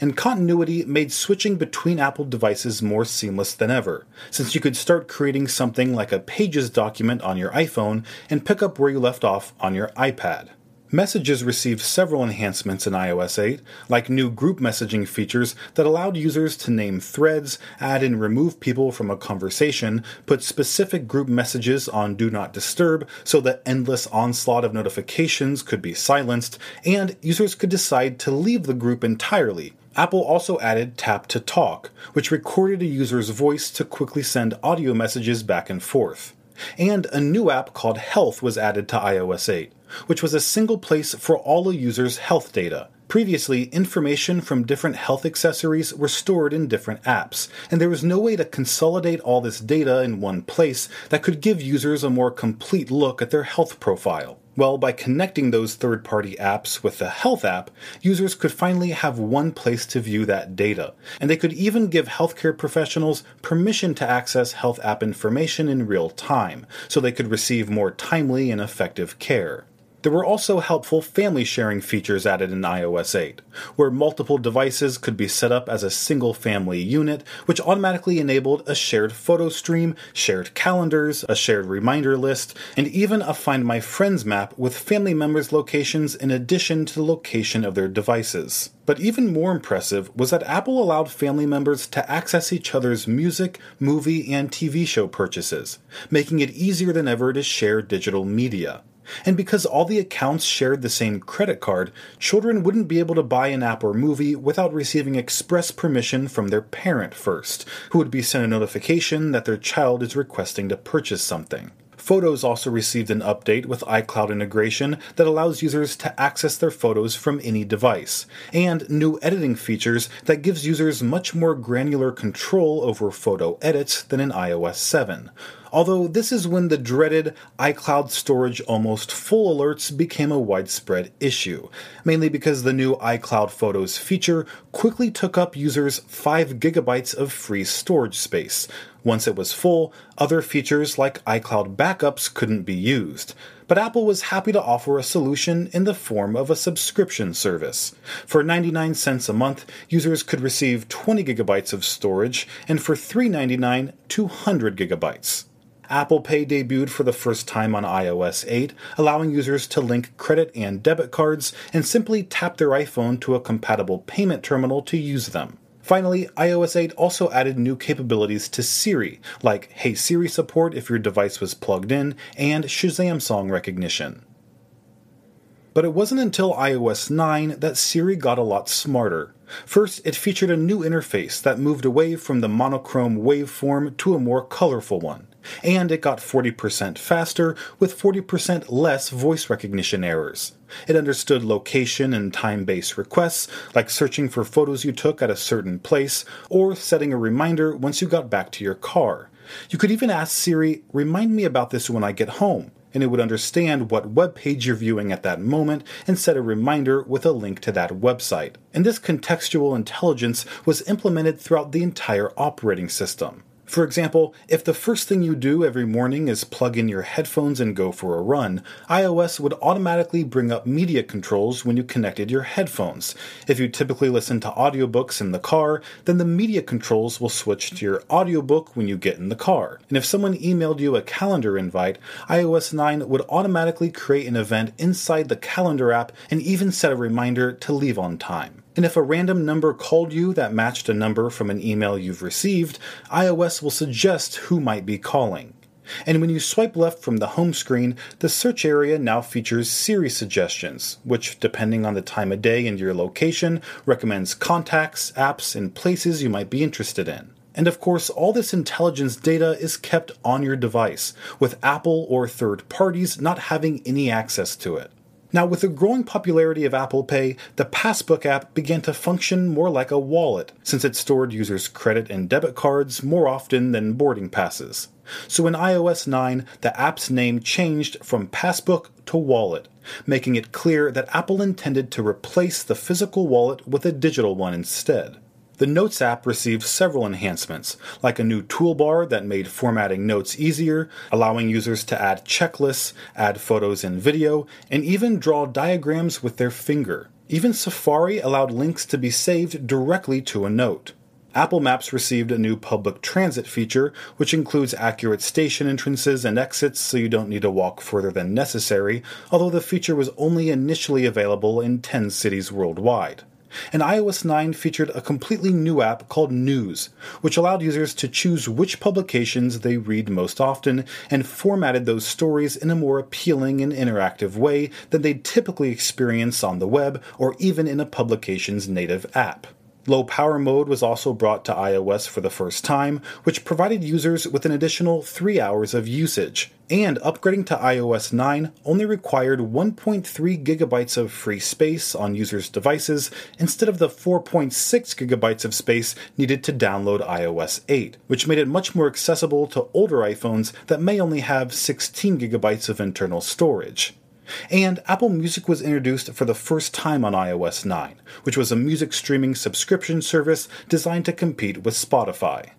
And continuity made switching between Apple devices more seamless than ever, since you could start creating something like a Pages document on your iPhone and pick up where you left off on your iPad. Messages received several enhancements in iOS 8, like new group messaging features that allowed users to name threads, add and remove people from a conversation, put specific group messages on Do Not Disturb so that endless onslaught of notifications could be silenced, and users could decide to leave the group entirely. Apple also added Tap to Talk, which recorded a user's voice to quickly send audio messages back and forth. And a new app called Health was added to iOS 8 which was a single place for all a user's health data. Previously, information from different health accessories were stored in different apps, and there was no way to consolidate all this data in one place that could give users a more complete look at their health profile. Well, by connecting those third party apps with the Health app, users could finally have one place to view that data. And they could even give healthcare professionals permission to access Health app information in real time, so they could receive more timely and effective care. There were also helpful family sharing features added in iOS 8, where multiple devices could be set up as a single family unit, which automatically enabled a shared photo stream, shared calendars, a shared reminder list, and even a Find My Friends map with family members' locations in addition to the location of their devices. But even more impressive was that Apple allowed family members to access each other's music, movie, and TV show purchases, making it easier than ever to share digital media. And because all the accounts shared the same credit card, children wouldn't be able to buy an app or movie without receiving express permission from their parent first, who would be sent a notification that their child is requesting to purchase something. Photos also received an update with iCloud integration that allows users to access their photos from any device, and new editing features that gives users much more granular control over photo edits than in iOS 7 although this is when the dreaded iCloud storage almost full alerts became a widespread issue, mainly because the new iCloud Photos feature quickly took up users 5 gigabytes of free storage space. Once it was full, other features like iCloud backups couldn't be used. But Apple was happy to offer a solution in the form of a subscription service. For 99 cents a month, users could receive 20 gigabytes of storage, and for $3.99, 200 gigabytes. Apple Pay debuted for the first time on iOS 8, allowing users to link credit and debit cards and simply tap their iPhone to a compatible payment terminal to use them. Finally, iOS 8 also added new capabilities to Siri, like Hey Siri support if your device was plugged in, and Shazam song recognition. But it wasn't until iOS 9 that Siri got a lot smarter. First, it featured a new interface that moved away from the monochrome waveform to a more colorful one and it got 40% faster with 40% less voice recognition errors. It understood location and time based requests, like searching for photos you took at a certain place, or setting a reminder once you got back to your car. You could even ask Siri, Remind me about this when I get home, and it would understand what web page you're viewing at that moment and set a reminder with a link to that website. And this contextual intelligence was implemented throughout the entire operating system. For example, if the first thing you do every morning is plug in your headphones and go for a run, iOS would automatically bring up media controls when you connected your headphones. If you typically listen to audiobooks in the car, then the media controls will switch to your audiobook when you get in the car. And if someone emailed you a calendar invite, iOS 9 would automatically create an event inside the calendar app and even set a reminder to leave on time. And if a random number called you that matched a number from an email you've received, iOS will suggest who might be calling. And when you swipe left from the home screen, the search area now features Siri suggestions, which, depending on the time of day and your location, recommends contacts, apps, and places you might be interested in. And of course, all this intelligence data is kept on your device, with Apple or third parties not having any access to it. Now, with the growing popularity of Apple Pay, the Passbook app began to function more like a wallet, since it stored users' credit and debit cards more often than boarding passes. So in iOS 9, the app's name changed from Passbook to Wallet, making it clear that Apple intended to replace the physical wallet with a digital one instead. The Notes app received several enhancements, like a new toolbar that made formatting notes easier, allowing users to add checklists, add photos and video, and even draw diagrams with their finger. Even Safari allowed links to be saved directly to a note. Apple Maps received a new public transit feature, which includes accurate station entrances and exits so you don't need to walk further than necessary, although the feature was only initially available in 10 cities worldwide and iOS 9 featured a completely new app called News, which allowed users to choose which publications they read most often and formatted those stories in a more appealing and interactive way than they'd typically experience on the web or even in a publication's native app. Low power mode was also brought to iOS for the first time, which provided users with an additional 3 hours of usage. And upgrading to iOS 9 only required 1.3 gigabytes of free space on users' devices instead of the 4.6 gigabytes of space needed to download iOS 8, which made it much more accessible to older iPhones that may only have 16 gigabytes of internal storage. And Apple Music was introduced for the first time on iOS 9, which was a music streaming subscription service designed to compete with Spotify.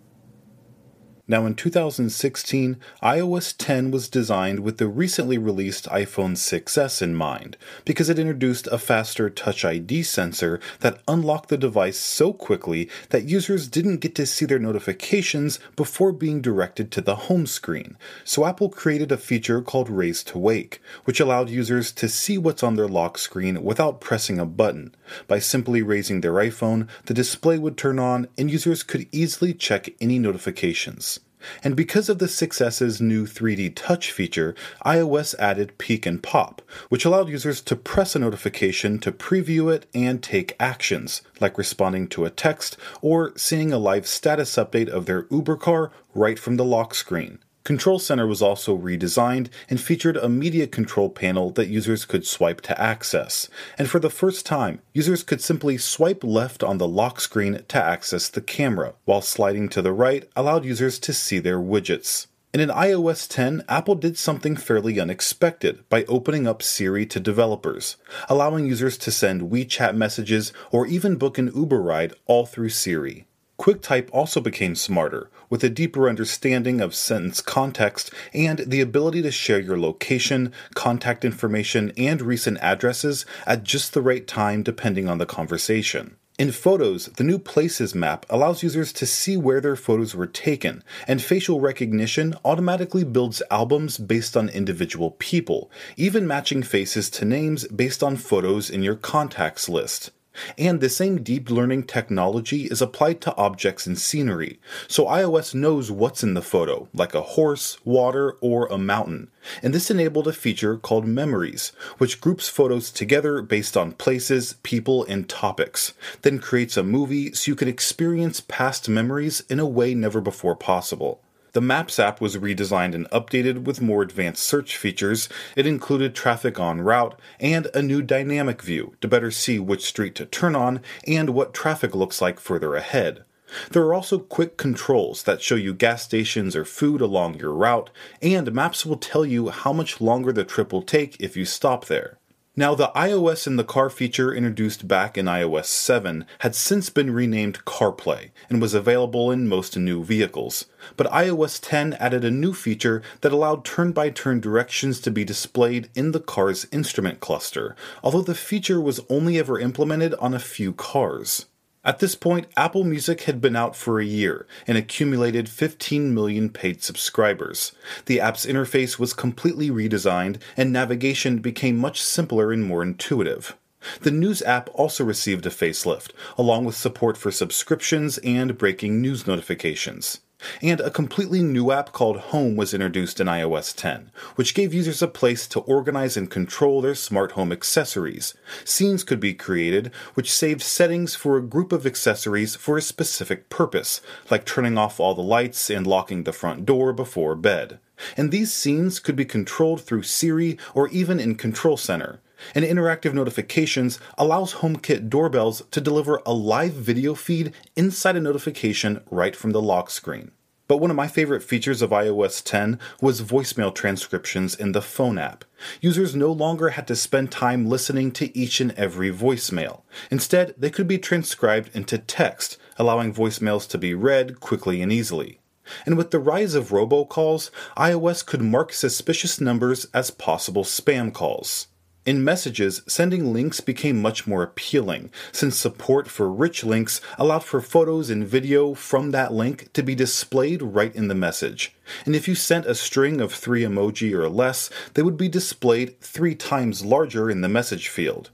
Now, in 2016, iOS 10 was designed with the recently released iPhone 6s in mind, because it introduced a faster Touch ID sensor that unlocked the device so quickly that users didn't get to see their notifications before being directed to the home screen. So, Apple created a feature called Raise to Wake, which allowed users to see what's on their lock screen without pressing a button. By simply raising their iPhone, the display would turn on and users could easily check any notifications. And because of the 6S's new 3D Touch feature, iOS added Peek and Pop, which allowed users to press a notification to preview it and take actions, like responding to a text or seeing a live status update of their Uber car right from the lock screen. Control Center was also redesigned and featured a media control panel that users could swipe to access. And for the first time, users could simply swipe left on the lock screen to access the camera, while sliding to the right allowed users to see their widgets. And in iOS 10, Apple did something fairly unexpected by opening up Siri to developers, allowing users to send WeChat messages or even book an Uber ride all through Siri. QuickType also became smarter, with a deeper understanding of sentence context and the ability to share your location, contact information, and recent addresses at just the right time depending on the conversation. In Photos, the new Places map allows users to see where their photos were taken, and facial recognition automatically builds albums based on individual people, even matching faces to names based on photos in your contacts list. And the same deep learning technology is applied to objects and scenery, so iOS knows what's in the photo, like a horse, water, or a mountain. And this enabled a feature called Memories, which groups photos together based on places, people, and topics, then creates a movie so you can experience past memories in a way never before possible. The Maps app was redesigned and updated with more advanced search features. It included traffic on route and a new dynamic view to better see which street to turn on and what traffic looks like further ahead. There are also quick controls that show you gas stations or food along your route, and maps will tell you how much longer the trip will take if you stop there. Now, the iOS in the car feature introduced back in iOS 7 had since been renamed CarPlay and was available in most new vehicles. But iOS 10 added a new feature that allowed turn by turn directions to be displayed in the car's instrument cluster, although the feature was only ever implemented on a few cars. At this point, Apple Music had been out for a year and accumulated 15 million paid subscribers. The app's interface was completely redesigned, and navigation became much simpler and more intuitive. The News app also received a facelift, along with support for subscriptions and breaking news notifications. And a completely new app called Home was introduced in iOS 10, which gave users a place to organize and control their smart home accessories. Scenes could be created, which saved settings for a group of accessories for a specific purpose, like turning off all the lights and locking the front door before bed. And these scenes could be controlled through Siri or even in Control Center. And interactive notifications allows HomeKit doorbells to deliver a live video feed inside a notification right from the lock screen. But one of my favorite features of iOS 10 was voicemail transcriptions in the phone app. Users no longer had to spend time listening to each and every voicemail. Instead, they could be transcribed into text, allowing voicemails to be read quickly and easily. And with the rise of robocalls, iOS could mark suspicious numbers as possible spam calls. In messages, sending links became much more appealing, since support for rich links allowed for photos and video from that link to be displayed right in the message. And if you sent a string of three emoji or less, they would be displayed three times larger in the message field.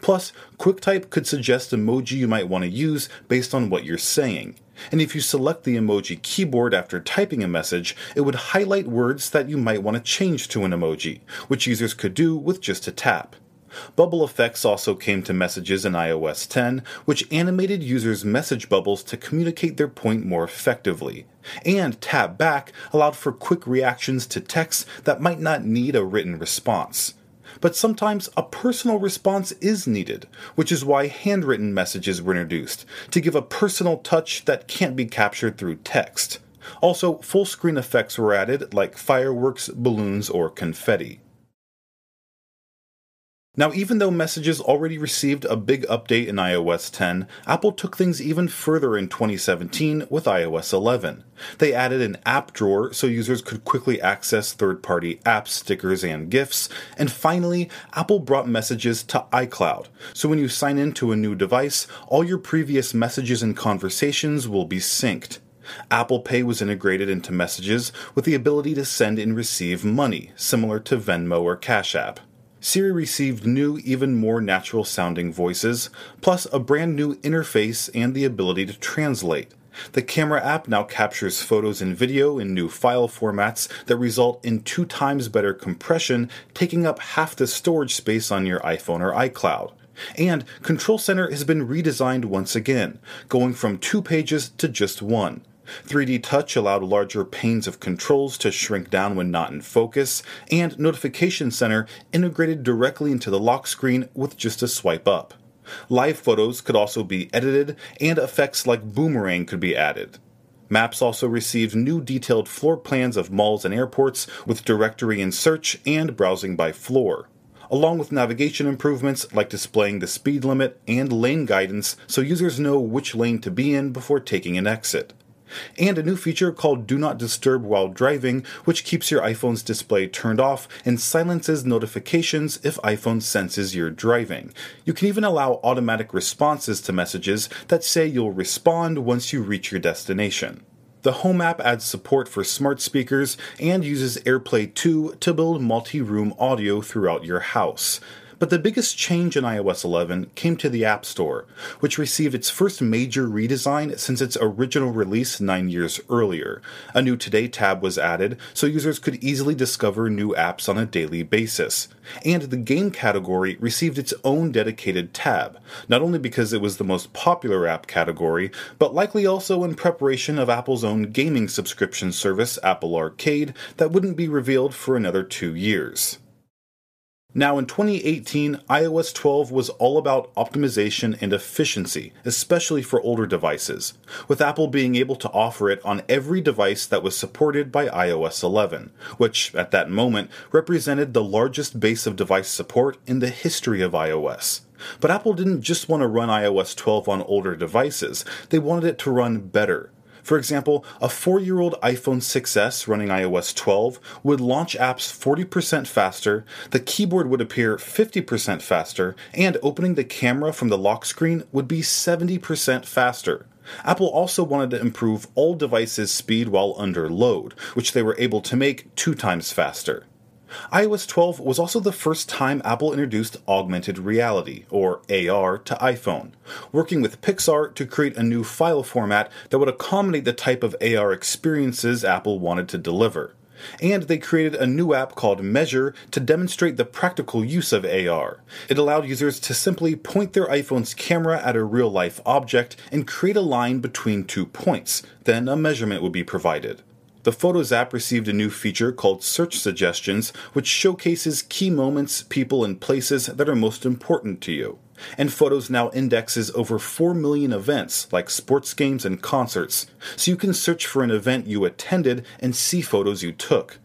Plus, QuickType could suggest emoji you might want to use based on what you're saying. And if you select the emoji keyboard after typing a message, it would highlight words that you might want to change to an emoji, which users could do with just a tap. Bubble effects also came to messages in iOS 10, which animated users' message bubbles to communicate their point more effectively. And Tapback allowed for quick reactions to text that might not need a written response but sometimes a personal response is needed, which is why handwritten messages were introduced, to give a personal touch that can't be captured through text. Also, full screen effects were added, like fireworks, balloons, or confetti. Now, even though Messages already received a big update in iOS 10, Apple took things even further in 2017 with iOS 11. They added an app drawer so users could quickly access third party apps, stickers, and GIFs. And finally, Apple brought Messages to iCloud. So when you sign into a new device, all your previous messages and conversations will be synced. Apple Pay was integrated into Messages with the ability to send and receive money, similar to Venmo or Cash App. Siri received new, even more natural sounding voices, plus a brand new interface and the ability to translate. The camera app now captures photos and video in new file formats that result in two times better compression, taking up half the storage space on your iPhone or iCloud. And Control Center has been redesigned once again, going from two pages to just one. 3D Touch allowed larger panes of controls to shrink down when not in focus, and Notification Center integrated directly into the lock screen with just a swipe up. Live photos could also be edited, and effects like boomerang could be added. Maps also received new detailed floor plans of malls and airports with directory and search and browsing by floor along with navigation improvements like displaying the speed limit and lane guidance so users know which lane to be in before taking an exit and a new feature called Do Not Disturb While Driving, which keeps your iPhone's display turned off and silences notifications if iPhone senses you're driving. You can even allow automatic responses to messages that say you'll respond once you reach your destination. The Home app adds support for smart speakers and uses AirPlay 2 to build multi room audio throughout your house. But the biggest change in iOS 11 came to the App Store, which received its first major redesign since its original release nine years earlier. A new Today tab was added so users could easily discover new apps on a daily basis. And the game category received its own dedicated tab, not only because it was the most popular app category, but likely also in preparation of Apple's own gaming subscription service, Apple Arcade, that wouldn't be revealed for another two years. Now, in 2018, iOS 12 was all about optimization and efficiency, especially for older devices, with Apple being able to offer it on every device that was supported by iOS 11, which, at that moment, represented the largest base of device support in the history of iOS. But Apple didn't just want to run iOS 12 on older devices, they wanted it to run better for example, a four year old iPhone 6S running iOS 12 would launch apps 40% faster, the keyboard would appear 50% faster, and opening the camera from the lock screen would be 70% faster. Apple also wanted to improve all devices' speed while under load, which they were able to make two times faster iOS 12 was also the first time Apple introduced augmented reality, or AR, to iPhone, working with Pixar to create a new file format that would accommodate the type of AR experiences Apple wanted to deliver. And they created a new app called Measure to demonstrate the practical use of AR. It allowed users to simply point their iPhone's camera at a real life object and create a line between two points. Then a measurement would be provided. The Photos app received a new feature called Search Suggestions, which showcases key moments, people, and places that are most important to you. And Photos now indexes over 4 million events, like sports games and concerts, so you can search for an event you attended and see photos you took.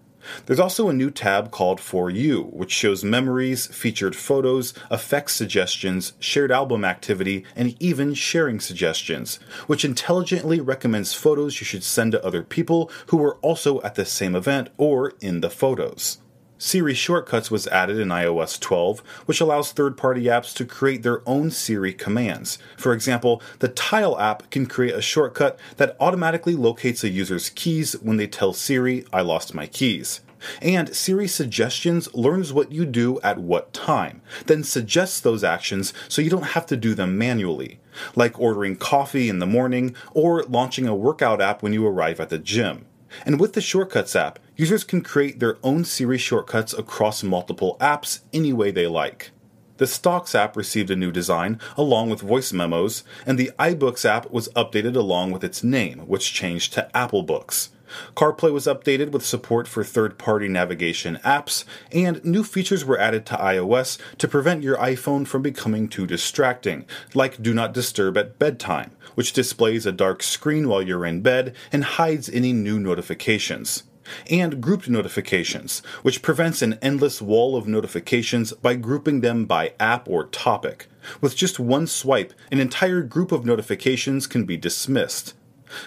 There's also a new tab called For You, which shows memories, featured photos, effects suggestions, shared album activity, and even sharing suggestions, which intelligently recommends photos you should send to other people who were also at the same event or in the photos. Siri Shortcuts was added in iOS 12, which allows third party apps to create their own Siri commands. For example, the Tile app can create a shortcut that automatically locates a user's keys when they tell Siri, I lost my keys. And Siri Suggestions learns what you do at what time, then suggests those actions so you don't have to do them manually, like ordering coffee in the morning or launching a workout app when you arrive at the gym. And with the Shortcuts app, users can create their own Siri shortcuts across multiple apps any way they like. The Stocks app received a new design along with voice memos, and the iBooks app was updated along with its name, which changed to Apple Books. CarPlay was updated with support for third party navigation apps, and new features were added to iOS to prevent your iPhone from becoming too distracting, like Do Not Disturb at bedtime, which displays a dark screen while you're in bed and hides any new notifications. And grouped notifications, which prevents an endless wall of notifications by grouping them by app or topic. With just one swipe, an entire group of notifications can be dismissed.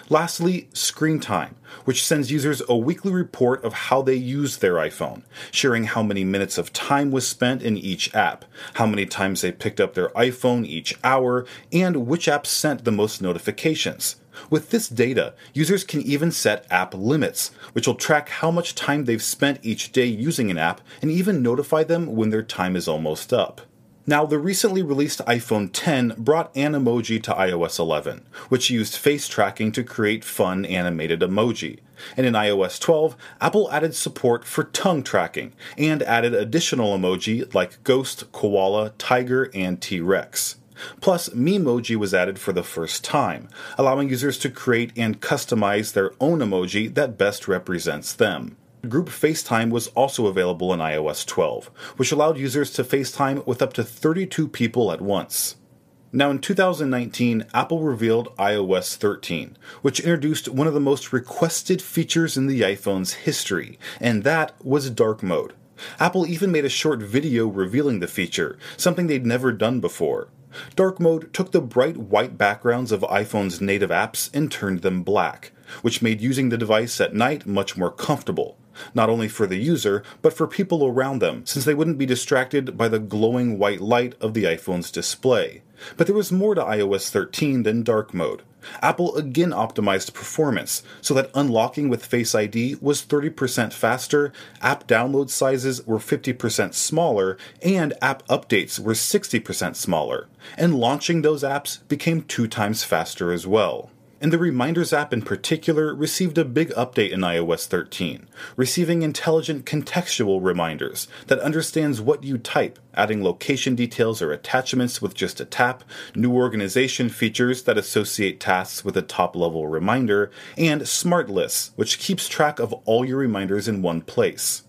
Lastly, Screen Time, which sends users a weekly report of how they used their iPhone, sharing how many minutes of time was spent in each app, how many times they picked up their iPhone each hour, and which apps sent the most notifications. With this data, users can even set app limits, which will track how much time they've spent each day using an app and even notify them when their time is almost up. Now, the recently released iPhone 10 brought Animoji to iOS 11, which used face tracking to create fun animated emoji. And in iOS 12, Apple added support for tongue tracking and added additional emoji like ghost, koala, tiger, and T Rex. Plus, Memoji was added for the first time, allowing users to create and customize their own emoji that best represents them. Group FaceTime was also available in iOS 12, which allowed users to FaceTime with up to 32 people at once. Now, in 2019, Apple revealed iOS 13, which introduced one of the most requested features in the iPhone's history, and that was dark mode. Apple even made a short video revealing the feature, something they'd never done before. Dark mode took the bright white backgrounds of iPhone's native apps and turned them black, which made using the device at night much more comfortable not only for the user, but for people around them, since they wouldn't be distracted by the glowing white light of the iPhone's display. But there was more to iOS 13 than dark mode. Apple again optimized performance so that unlocking with Face ID was 30% faster, app download sizes were 50% smaller, and app updates were 60% smaller. And launching those apps became two times faster as well and the Reminders app in particular received a big update in iOS 13, receiving intelligent contextual reminders that understands what you type, adding location details or attachments with just a tap, new organization features that associate tasks with a top level reminder, and smart lists, which keeps track of all your reminders in one place.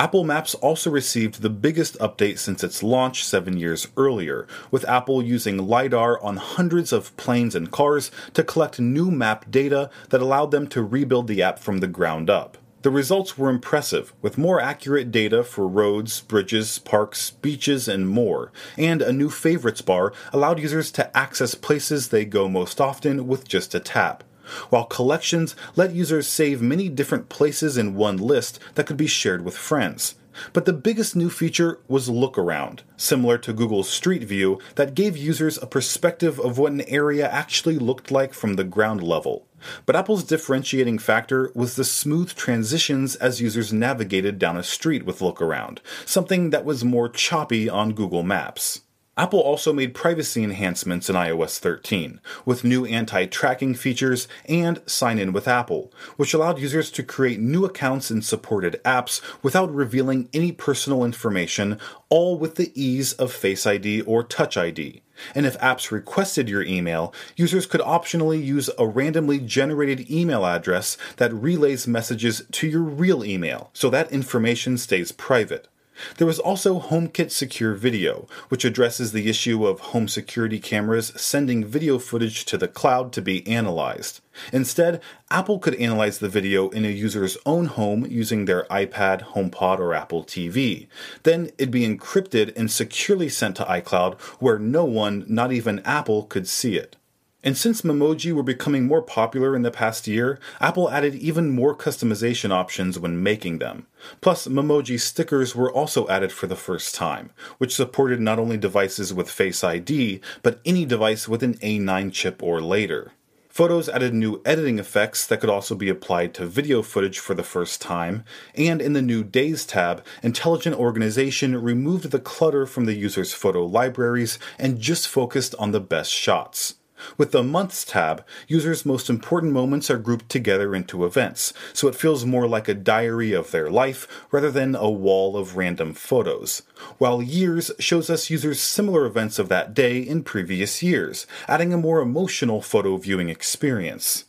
Apple Maps also received the biggest update since its launch seven years earlier, with Apple using LiDAR on hundreds of planes and cars to collect new map data that allowed them to rebuild the app from the ground up. The results were impressive, with more accurate data for roads, bridges, parks, beaches, and more, and a new favorites bar allowed users to access places they go most often with just a tap while collections let users save many different places in one list that could be shared with friends. But the biggest new feature was Look Around, similar to Google's Street View, that gave users a perspective of what an area actually looked like from the ground level. But Apple's differentiating factor was the smooth transitions as users navigated down a street with Look Around, something that was more choppy on Google Maps. Apple also made privacy enhancements in iOS 13, with new anti tracking features and Sign In with Apple, which allowed users to create new accounts in supported apps without revealing any personal information, all with the ease of Face ID or Touch ID. And if apps requested your email, users could optionally use a randomly generated email address that relays messages to your real email, so that information stays private. There was also HomeKit Secure Video, which addresses the issue of home security cameras sending video footage to the cloud to be analyzed. Instead, Apple could analyze the video in a user's own home using their iPad, HomePod, or Apple TV. Then it'd be encrypted and securely sent to iCloud where no one, not even Apple, could see it. And since Memoji were becoming more popular in the past year, Apple added even more customization options when making them. Plus, Memoji stickers were also added for the first time, which supported not only devices with Face ID, but any device with an A9 chip or later. Photos added new editing effects that could also be applied to video footage for the first time, and in the new Days tab, Intelligent Organization removed the clutter from the user's photo libraries and just focused on the best shots. With the Months tab, users' most important moments are grouped together into events, so it feels more like a diary of their life rather than a wall of random photos. While Years shows us users' similar events of that day in previous years, adding a more emotional photo viewing experience.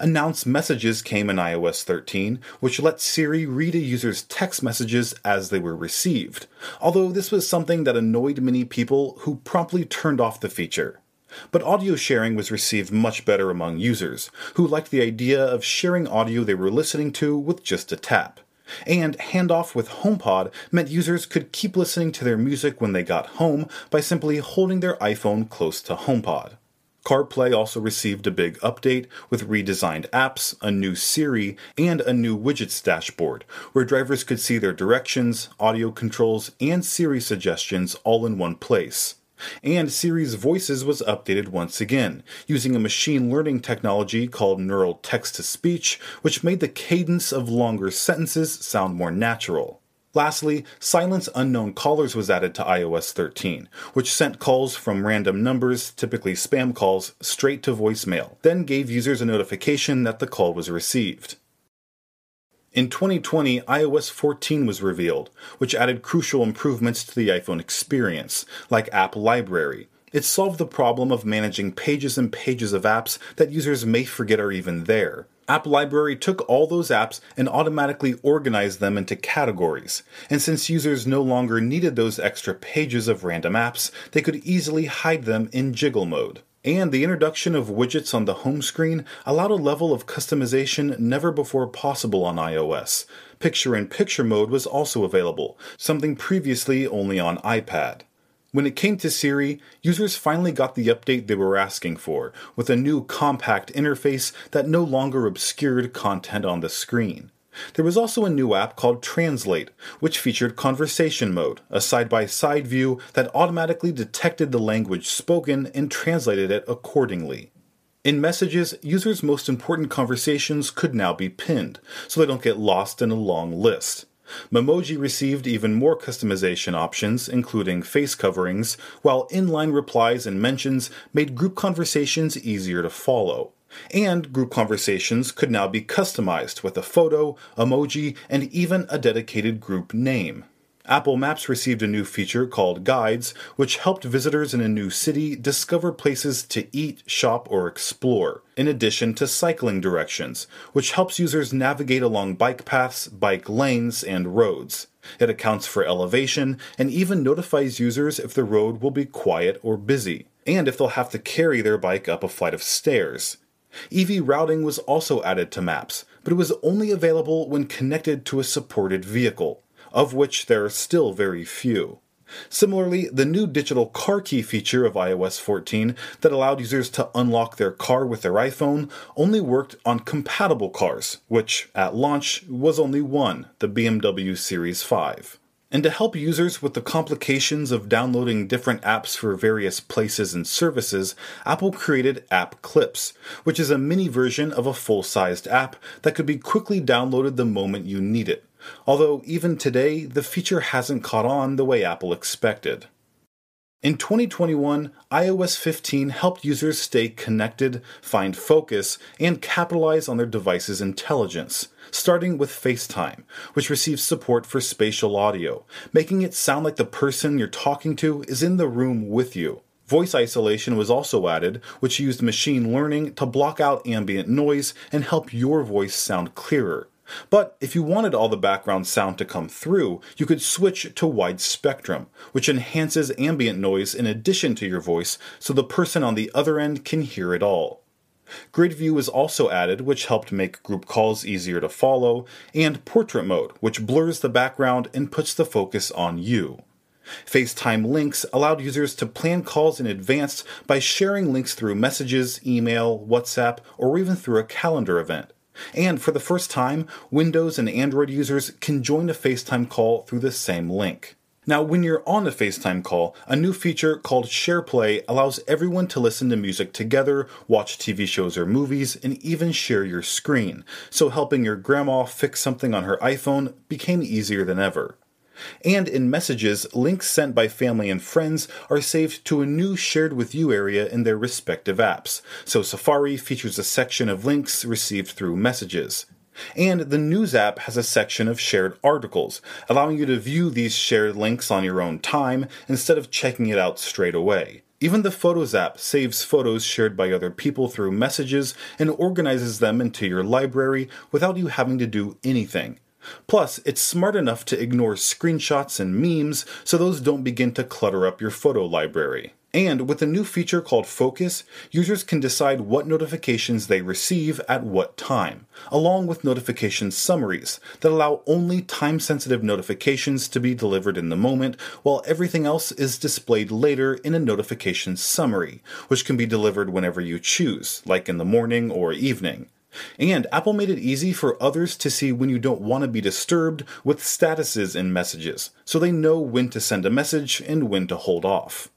Announced messages came in iOS 13, which let Siri read a user's text messages as they were received, although this was something that annoyed many people who promptly turned off the feature. But audio sharing was received much better among users, who liked the idea of sharing audio they were listening to with just a tap. And handoff with HomePod meant users could keep listening to their music when they got home by simply holding their iPhone close to HomePod. CarPlay also received a big update with redesigned apps, a new Siri, and a new widgets dashboard, where drivers could see their directions, audio controls, and Siri suggestions all in one place. And Siri's voices was updated once again, using a machine learning technology called neural text to speech, which made the cadence of longer sentences sound more natural. Lastly, Silence Unknown Callers was added to iOS 13, which sent calls from random numbers, typically spam calls, straight to voicemail, then gave users a notification that the call was received. In 2020, iOS 14 was revealed, which added crucial improvements to the iPhone experience, like App Library. It solved the problem of managing pages and pages of apps that users may forget are even there. App Library took all those apps and automatically organized them into categories. And since users no longer needed those extra pages of random apps, they could easily hide them in jiggle mode. And the introduction of widgets on the home screen allowed a level of customization never before possible on iOS. Picture in picture mode was also available, something previously only on iPad. When it came to Siri, users finally got the update they were asking for, with a new compact interface that no longer obscured content on the screen. There was also a new app called Translate, which featured conversation mode, a side by side view that automatically detected the language spoken and translated it accordingly. In messages, users' most important conversations could now be pinned, so they don't get lost in a long list. Memoji received even more customization options, including face coverings, while inline replies and mentions made group conversations easier to follow. And group conversations could now be customized with a photo, emoji, and even a dedicated group name. Apple Maps received a new feature called Guides, which helped visitors in a new city discover places to eat, shop, or explore, in addition to cycling directions, which helps users navigate along bike paths, bike lanes, and roads. It accounts for elevation and even notifies users if the road will be quiet or busy, and if they'll have to carry their bike up a flight of stairs. EV routing was also added to maps, but it was only available when connected to a supported vehicle of which there are still very few. Similarly, the new digital car key feature of iOS 14 that allowed users to unlock their car with their iPhone only worked on compatible cars, which at launch was only one, the BMW Series 5. And to help users with the complications of downloading different apps for various places and services, Apple created App Clips, which is a mini version of a full sized app that could be quickly downloaded the moment you need it although even today the feature hasn't caught on the way Apple expected. In 2021, iOS 15 helped users stay connected, find focus, and capitalize on their device's intelligence, starting with FaceTime, which receives support for spatial audio, making it sound like the person you're talking to is in the room with you. Voice isolation was also added, which used machine learning to block out ambient noise and help your voice sound clearer. But if you wanted all the background sound to come through, you could switch to wide spectrum, which enhances ambient noise in addition to your voice so the person on the other end can hear it all. Grid view was also added, which helped make group calls easier to follow, and portrait mode, which blurs the background and puts the focus on you. FaceTime links allowed users to plan calls in advance by sharing links through messages, email, WhatsApp, or even through a calendar event. And for the first time, Windows and Android users can join a FaceTime call through the same link. Now, when you're on a FaceTime call, a new feature called SharePlay allows everyone to listen to music together, watch TV shows or movies, and even share your screen. So, helping your grandma fix something on her iPhone became easier than ever. And in messages, links sent by family and friends are saved to a new shared with you area in their respective apps. So Safari features a section of links received through messages. And the News app has a section of shared articles, allowing you to view these shared links on your own time instead of checking it out straight away. Even the Photos app saves photos shared by other people through messages and organizes them into your library without you having to do anything Plus, it's smart enough to ignore screenshots and memes so those don't begin to clutter up your photo library. And with a new feature called Focus, users can decide what notifications they receive at what time, along with notification summaries that allow only time sensitive notifications to be delivered in the moment, while everything else is displayed later in a notification summary, which can be delivered whenever you choose, like in the morning or evening. And Apple made it easy for others to see when you don't want to be disturbed with statuses in messages, so they know when to send a message and when to hold off.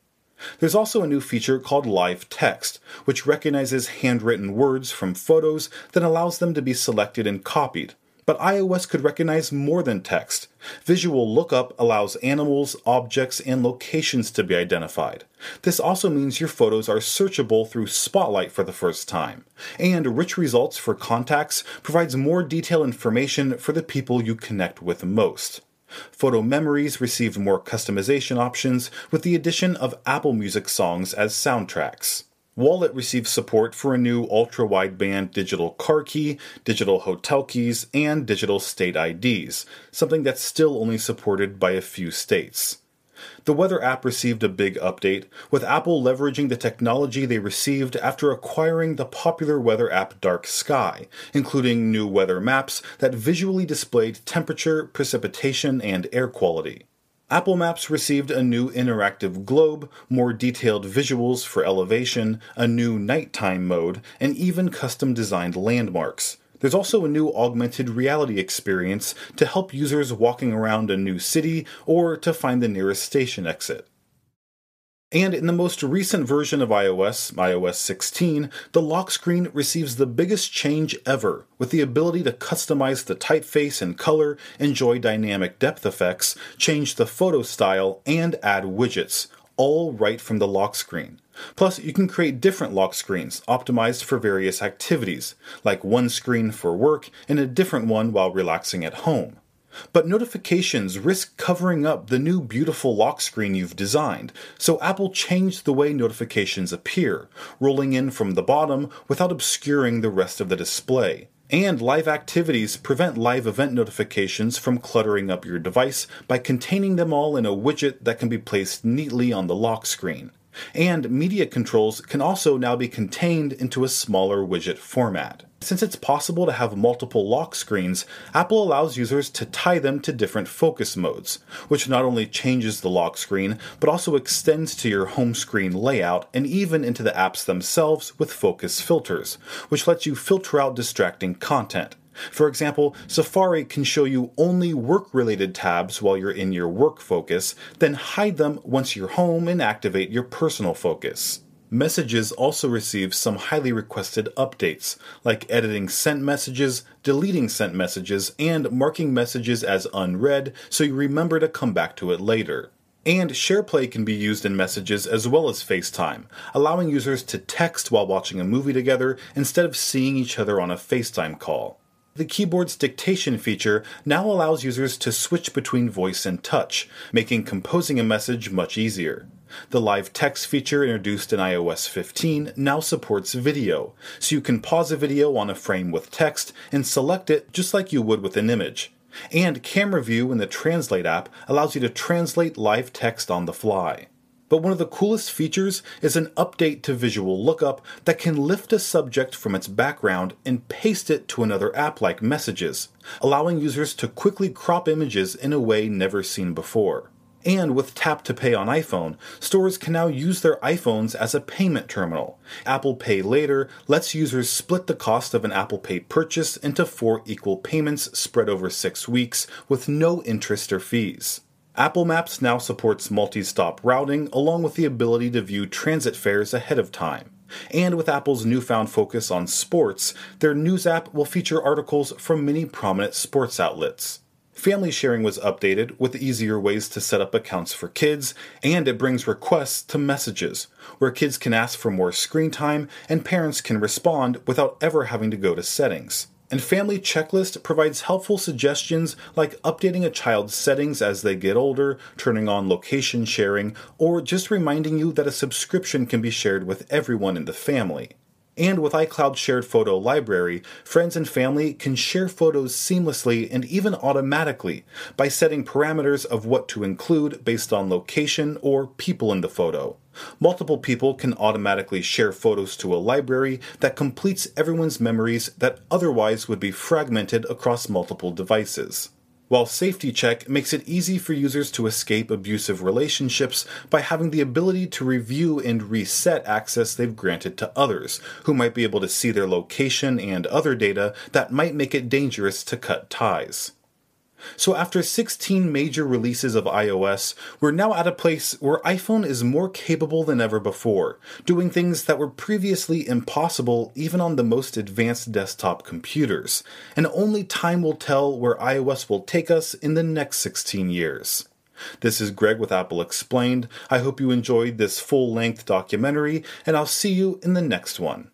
There's also a new feature called Live Text, which recognizes handwritten words from photos that allows them to be selected and copied. But iOS could recognize more than text. Visual lookup allows animals, objects, and locations to be identified. This also means your photos are searchable through Spotlight for the first time. And rich results for contacts provides more detailed information for the people you connect with most. Photo Memories received more customization options with the addition of Apple Music songs as soundtracks. Wallet received support for a new ultra wideband digital car key, digital hotel keys, and digital state IDs, something that's still only supported by a few states. The weather app received a big update, with Apple leveraging the technology they received after acquiring the popular weather app Dark Sky, including new weather maps that visually displayed temperature, precipitation, and air quality. Apple Maps received a new interactive globe, more detailed visuals for elevation, a new nighttime mode, and even custom designed landmarks. There's also a new augmented reality experience to help users walking around a new city or to find the nearest station exit. And in the most recent version of iOS, iOS 16, the lock screen receives the biggest change ever, with the ability to customize the typeface and color, enjoy dynamic depth effects, change the photo style, and add widgets, all right from the lock screen. Plus, you can create different lock screens optimized for various activities, like one screen for work and a different one while relaxing at home. But notifications risk covering up the new beautiful lock screen you've designed, so Apple changed the way notifications appear, rolling in from the bottom without obscuring the rest of the display. And live activities prevent live event notifications from cluttering up your device by containing them all in a widget that can be placed neatly on the lock screen. And media controls can also now be contained into a smaller widget format. Since it's possible to have multiple lock screens, Apple allows users to tie them to different focus modes, which not only changes the lock screen, but also extends to your home screen layout and even into the apps themselves with focus filters, which lets you filter out distracting content. For example, Safari can show you only work related tabs while you're in your work focus, then hide them once you're home and activate your personal focus. Messages also receive some highly requested updates, like editing sent messages, deleting sent messages, and marking messages as unread so you remember to come back to it later. And SharePlay can be used in messages as well as FaceTime, allowing users to text while watching a movie together instead of seeing each other on a FaceTime call. The keyboard's dictation feature now allows users to switch between voice and touch, making composing a message much easier. The live text feature introduced in iOS 15 now supports video, so you can pause a video on a frame with text and select it just like you would with an image. And Camera View in the Translate app allows you to translate live text on the fly. But one of the coolest features is an update to Visual Lookup that can lift a subject from its background and paste it to another app like Messages, allowing users to quickly crop images in a way never seen before. And with Tap to Pay on iPhone, stores can now use their iPhones as a payment terminal. Apple Pay Later lets users split the cost of an Apple Pay purchase into four equal payments spread over six weeks with no interest or fees. Apple Maps now supports multi stop routing along with the ability to view transit fares ahead of time. And with Apple's newfound focus on sports, their news app will feature articles from many prominent sports outlets. Family sharing was updated with easier ways to set up accounts for kids, and it brings requests to messages, where kids can ask for more screen time and parents can respond without ever having to go to settings. And Family Checklist provides helpful suggestions like updating a child's settings as they get older, turning on location sharing, or just reminding you that a subscription can be shared with everyone in the family. And with iCloud Shared Photo Library, friends and family can share photos seamlessly and even automatically by setting parameters of what to include based on location or people in the photo. Multiple people can automatically share photos to a library that completes everyone's memories that otherwise would be fragmented across multiple devices while Safety Check makes it easy for users to escape abusive relationships by having the ability to review and reset access they've granted to others, who might be able to see their location and other data that might make it dangerous to cut ties. So, after 16 major releases of iOS, we're now at a place where iPhone is more capable than ever before, doing things that were previously impossible even on the most advanced desktop computers. And only time will tell where iOS will take us in the next 16 years. This is Greg with Apple Explained. I hope you enjoyed this full length documentary, and I'll see you in the next one.